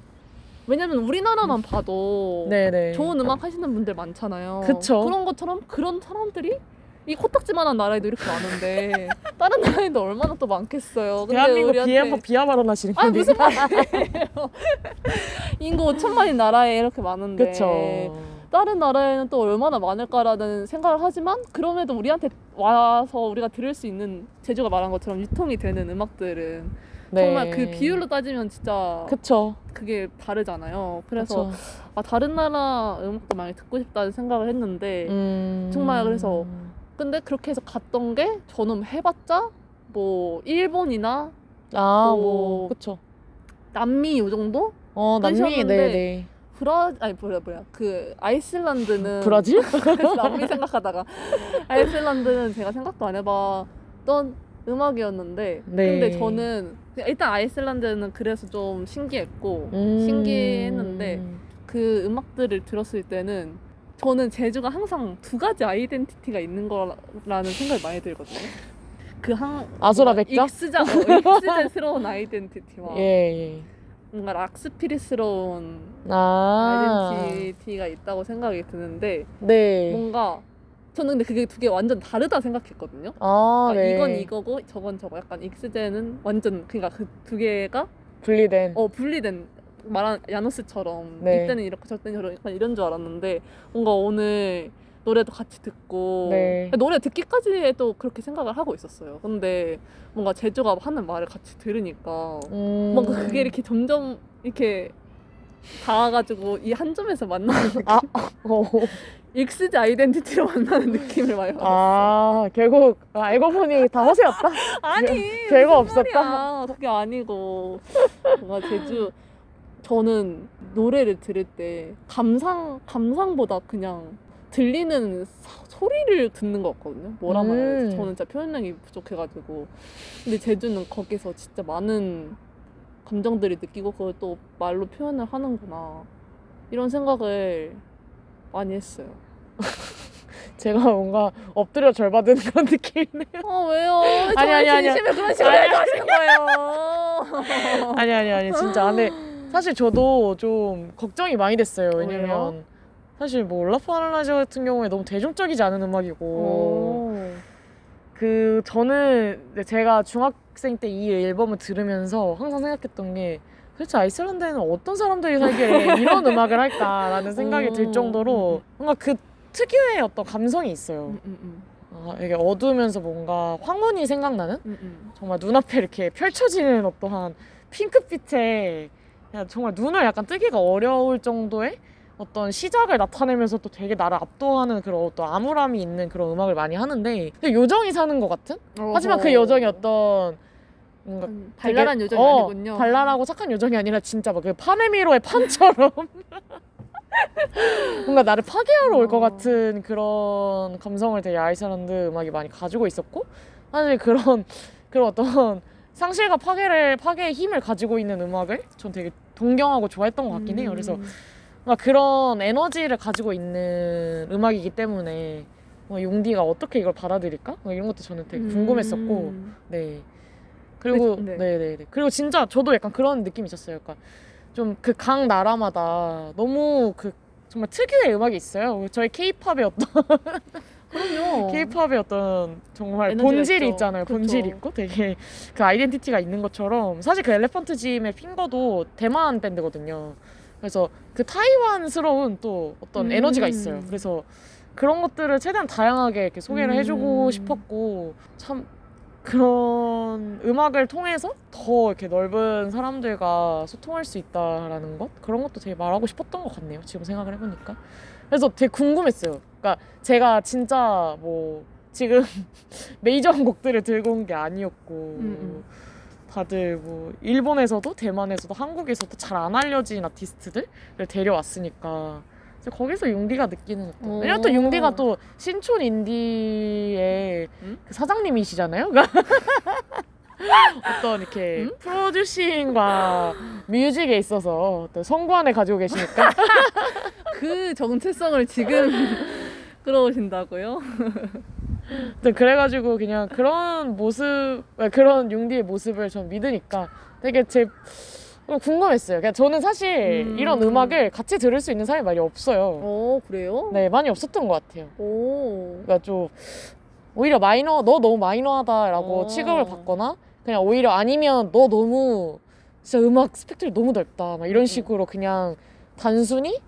왜냐면 우리나라만 봐도 네네. 좋은 음악 하시는 분들 많잖아요. 그쵸. 그런 것처럼 그런 사람들이 이 코딱지만한 나라에도 이렇게 많은데 다른 나라에도 얼마나 또 많겠어요. 근데 대한민국 우리한테- 비하, 비하 발언하시는 겁니다. 무슨 말이에요? 인구 5천만인 나라에 이렇게 많은데 그쵸. 다른 나라에는 또 얼마나 많을까라는 생각을 하지만 그럼에도 우리한테 와서 우리가 들을 수 있는 제주가 말한 것처럼 유통이 되는 음악들은 네. 정말 그 비율로 따지면 진짜 그쵸. 그게 다르잖아요. 그래서 그쵸. 아, 다른 나라 음악도 많이 듣고 싶다는 생각을 했는데 음... 정말 그래서 근데 그렇게 해서 갔던 게 저는 해봤자 뭐 일본이나 아, 뭐- 뭐, 그쵸. 남미 요 정도? 어, 남미, 네네. 브라 아니 뭐야 뭐야 그 아이슬란드는 브라질? 남미 생각하다가 아이슬란드는 제가 생각도 안 해봤던 음악이었는데 네. 근데 저는 일단 아이슬란드는 그래서 좀 신기했고 음... 신기했는데 그 음악들을 들었을 때는 저는 제주가 항상 두 가지 아이덴티티가 있는 거라는 생각이 많이 들거든요. 그 한 아수라 백작? 익스자 어, 익스제스러운 아이덴티티와 예, 예. 뭔가 락스피릿스러운 아. 아이덴티티가 있다고 생각이 드는데 네. 뭔가 저는 근데 그게 두 개 완전 다르다 생각했거든요. 아, 그러니까 네. 이건 이거고 저건 저거 약간 익스제는 완전 그러니까 그 두 개가 분리된. 어 분리된 말한 야노스처럼 네. 이때는 이렇게 저때는 저렇게 약간 이런 줄 알았는데 뭔가 오늘 노래도 같이 듣고 네. 노래 듣기까지도 그렇게 생각을 하고 있었어요. 근데 뭔가 제주가 하는 말을 같이 들으니까 음. 뭔가 그게 이렇게 점점 이렇게 닿아가지고 이 한 점에서 만나는? 아, 어. mixed identity로 만나는 느낌을 많이 받았어요. 아, 결국 알고 보니 다 허세였다. 아니 별거 없었다? 그게 아니고 뭔가 제주 저는 노래를 들을 때 감상 감상보다 그냥 들리는 사- 소리를 듣는 것 같거든요. 뭐라 음. 말해야 지. 저는 진짜 표현력이 부족해가지고 근데 제주는 거기서 진짜 많은 감정들이 느끼고 그걸 또 말로 표현을 하는구나 이런 생각을 많이 했어요. 제가 뭔가 엎드려 절 받은 그런 느낌이네요. 아 왜요? 왜 아니, 아니, 아니. 진심에 그런 식으로 아니, 얘기하시는 거예요? 아니, 아니, 아니, 진짜. 근데 사실 저도 좀 걱정이 많이 됐어요. 왜냐면 왜요? 사실 뭐 올라프 아날라즈 같은 경우에 너무 대중적이지 않은 음악이고 오. 그 저는 제가 중학생 때 이 앨범을 들으면서 항상 생각했던 게 도대체 아이슬란드에는 어떤 사람들이 살길래 이런 음악을 할까라는 생각이 음. 들 정도로 뭔가 그 특유의 어떤 감성이 있어요. 음, 음, 음. 아, 이게 어두우면서 뭔가 황혼이 생각나는 음, 음. 정말 눈앞에 이렇게 펼쳐지는 어떠한 핑크빛에 그냥 정말 눈을 약간 뜨기가 어려울 정도의 어떤 시작을 나타내면서 또 되게 나를 압도하는 그런 어떤 암울함이 있는 그런 음악을 많이 하는데 요정이 사는 것 같은? 하지만 그 여정이 어떤 뭔가 음, 되게- 발랄한 요정이 어, 아니군요. 발랄하고 착한 요정이 아니라 진짜 막그 파네미로의 판처럼 뭔가 나를 파괴하러 올것 어. 같은 그런 감성을 되게 아이슬란드 음악이 많이 가지고 있었고 사실 그런 그런 어떤 상실과 파괴를 파괴의 힘을 가지고 있는 음악을 전 되게 동경하고 좋아했던 것 같긴 해요. 그래서 음. 막 그런 에너지를 가지고 있는 음악이기 때문에 뭐 용디가 어떻게 이걸 받아들일까? 뭐 이런 것도 저는 되게 궁금했었고 음. 네. 그리고 네. 네, 네, 네. 그리고 진짜 저도 약간 그런 느낌이 있었어요. 약간 좀 그 각 나라마다 너무 그 정말 특유의 음악이 있어요. 저희 케이팝의 어떤 그럼요. 케이팝의 어떤 정말 본질이 있죠. 있잖아요. 그쵸. 본질이 있고 되게 그 아이덴티티가 있는 것처럼 사실 그 엘레펀트 짐의 핑거도 대만 밴드거든요. 그래서 그 타이완스러운 또 어떤 음. 에너지가 있어요. 그래서 그런 것들을 최대한 다양하게 이렇게 소개를 해주고 음. 싶었고 참 그런 음악을 통해서 더 이렇게 넓은 사람들과 소통할 수 있다라는 것 그런 것도 되게 말하고 싶었던 것 같네요. 지금 생각을 해보니까 그래서 되게 궁금했어요. 그러니까 제가 진짜 뭐 지금 메이저한 곡들을 들고 온 게 아니었고 음. 다들 뭐 일본에서도 대만에서도 한국에서도 잘 안 알려진 아티스트들을 데려왔으니까 거기서 융디가 느끼는 어떤 오. 왜냐면 또 융디가 또 신촌 인디의 음? 그 사장님이시잖아요. 그러니까 어떤 이렇게 음? 프로듀싱과 뮤직에 있어서 어떤 성관을 가지고 계시니까 그 정체성을 지금 끌어오신다고요? 네, 그래가지고 그냥 그런 모습, 아, 그런 융디의 모습을 전 믿으니까 되게 제 궁금했어요. 그냥 저는 사실 음. 이런 음악을 같이 들을 수 있는 사람이 많이 없어요. 어 그래요? 네, 많이 없었던 것 같아요. 오. 그러니까 좀 오히려 마이너, 너 너무 마이너하다라고 어. 취급을 받거나 그냥 오히려 아니면 너 너무 진짜 음악 스펙트럼이 너무 넓다. 막 이런 음. 식으로 그냥 단순히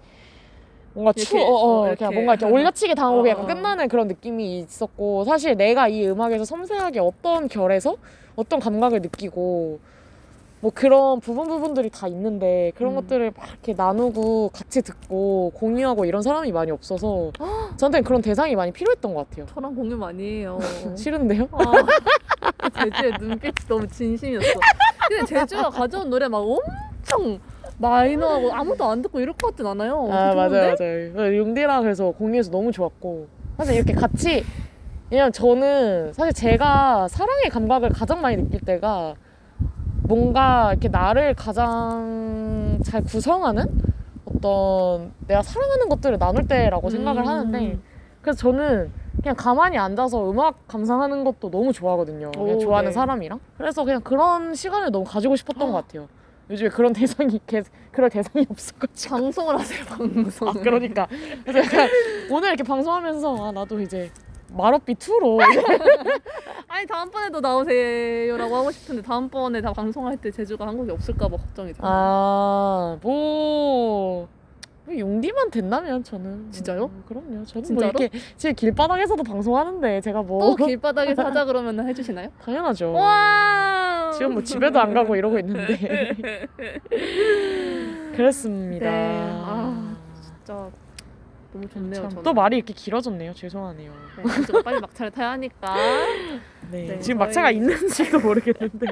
뭔가 추, 이렇게, 어, 어, 어, 이렇게 이렇게. 뭔가 이렇게 올려치기 당하고 어, 약간 어. 끝나는 그런 느낌이 있었고 사실 내가 이 음악에서 섬세하게 어떤 결에서 어떤 감각을 느끼고 뭐 그런 부분 부분들이 다 있는데 그런 음. 것들을 막 이렇게 나누고 같이 듣고 공유하고 이런 사람이 많이 없어서 저한테는 그런 대상이 많이 필요했던 것 같아요. 저랑 공유 많이 해요. 싫은데요? 아, 제주의 눈빛이 너무 진심이었어. 근데 제주가 가져온 노래 막 엄청 마이너하고 아무도 안 듣고 이럴 것 같진 않아요. 아 좋은데? 맞아요 맞아요 용디랑 그래서 공유해서 너무 좋았고 사실 이렇게 같이 왜냐면 저는 사실 제가 사랑의 감각을 가장 많이 느낄 때가 뭔가 이렇게 나를 가장 잘 구성하는 어떤 내가 사랑하는 것들을 나눌 때라고 생각을 음. 하는데 그래서 저는 그냥 가만히 앉아서 음악 감상하는 것도 너무 좋아하거든요. 그냥 오, 좋아하는 네. 사람이랑. 그래서 그냥 그런 시간을 너무 가지고 싶었던 것 같아요. 요즘에 그런 대상이 개, 그럴 대상이 없어가지고. 방송을 하세요 방송. 아 그러니까 그래서 약간 오늘 이렇게 방송하면서 아 나도 이제 마럽비 2로 아니 다음번에도 나오세요라고 하고 싶은데 다음번에 다 방송할 때 제주가 한국에 없을까봐 걱정이 돼요. 아뭐 용디만 된다면 저는 진짜요? 뭐, 그럼요. 저는 진짜로? 뭐 이렇게 지금 길바닥에서도 방송하는데 제가 뭐 또 길바닥에서 하자 그러면 해주시나요? 당연하죠. 와 지금 뭐 집에도 안 가고 이러고 있는데 그렇습니다. 네. 아, 진짜 너무 좋네요. 참, 저는. 또 말이 이렇게 길어졌네요. 죄송하네요. 네, 이제 빨리 막차를 타야 하니까. 네, 네, 지금 저희- 막차가 있는지도 모르겠는데.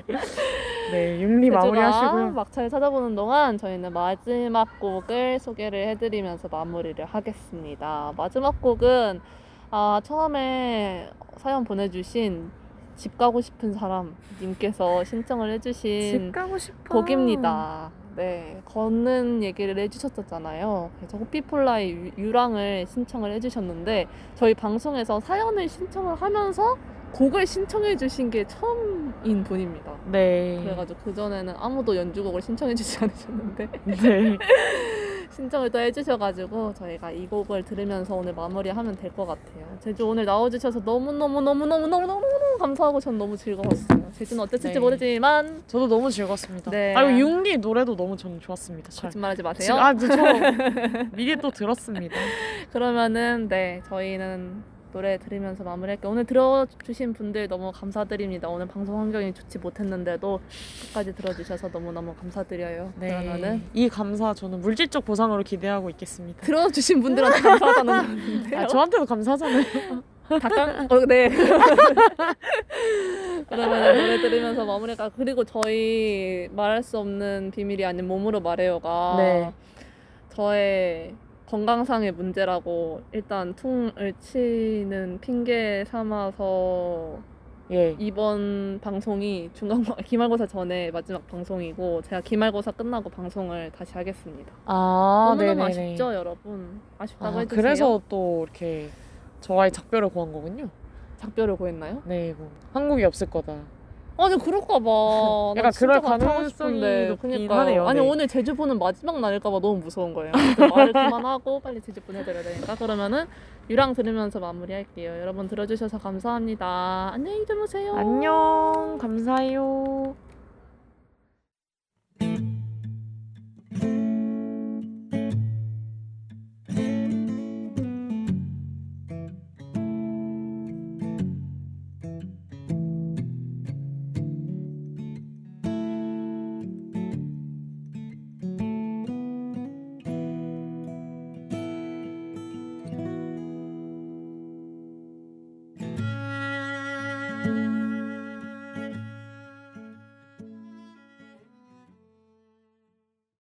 네, 윤리 제주가 마무리하시고요. 막차를 찾아보는 동안 저희는 마지막 곡을 소개를 해드리면서 마무리를 하겠습니다. 마지막 곡은 아, 처음에 사연 보내주신 집 가고 싶은 사람님께서 신청을 해주신 가고 싶어. 곡입니다. 네, 걷는 얘기를 해주셨었잖아요. 그래서 호피폴라의 유- 유랑을 신청을 해주셨는데 저희 방송에서 사연을 신청을 하면서 곡을 신청해 주신 게 처음인 분입니다. 네. 그래가지고 그 전에는 아무도 연주곡을 신청해 주지 않으셨는데 네. 신청을 또 해주셔가지고 저희가 이 곡을 들으면서 오늘 마무리하면 될 것 같아요. 제주 오늘 나와주셔서 너무 너무 너무 너무 너무 너무 너무 감사하고 전 너무 즐거웠어요. 제주는 어땠을지 네. 모르지만 저도 너무 즐거웠습니다. 네. 아, 이거 윤리 노래도 너무 저는 좋았습니다. 잘. 거짓말하지 마세요. 지금, 아, 저 미리 또 들었습니다. 그러면은 네 저희는 노래 들으면서 마무리할게요. 오늘 들어주신 분들 너무 감사드립니다. 오늘 방송 환경이 좋지 못했는데도 끝까지 들어주셔서 너무너무 감사드려요. 그러면은 이 감사 저는 물질적 보상으로 기대하고 있겠습니다. 들어주신 분들한테 감사하다는 건데요. 아, 저한테도 감사하잖아요. 닭강 어, 네. 그러면 노래 들으면서 마무리할까. 그리고 저희 말할 수 없는 비밀이 아닌 몸으로 말해요가 네. 저의 건강상의 문제라고 일단 퉁을 치는 핑계 삼아서 예. 이번 방송이 중간 기말고사 전에 마지막 방송이고 제가 기말고사 끝나고 방송을 다시 하겠습니다. 아, 너무너무 네네네. 아쉽죠, 여러분. 아쉽다고 아, 해주세요. 그래서 또 이렇게 저와의 작별을 구한 거군요. 작별을 구했나요? 네, 뭐 한국이 없을 거다. 아니 그럴까 봐. 약간 그럴 가능성이 높긴 그러니까. 하네요. 아니 네. 오늘 제주보는 마지막 날일까 봐 너무 무서운 거예요. 말을 그만하고 빨리 제주보 해드려야 되니까 그러면은 유랑 들으면서 마무리할게요. 여러분 들어주셔서 감사합니다. 안녕히 주무세요. 안녕. 감사해요.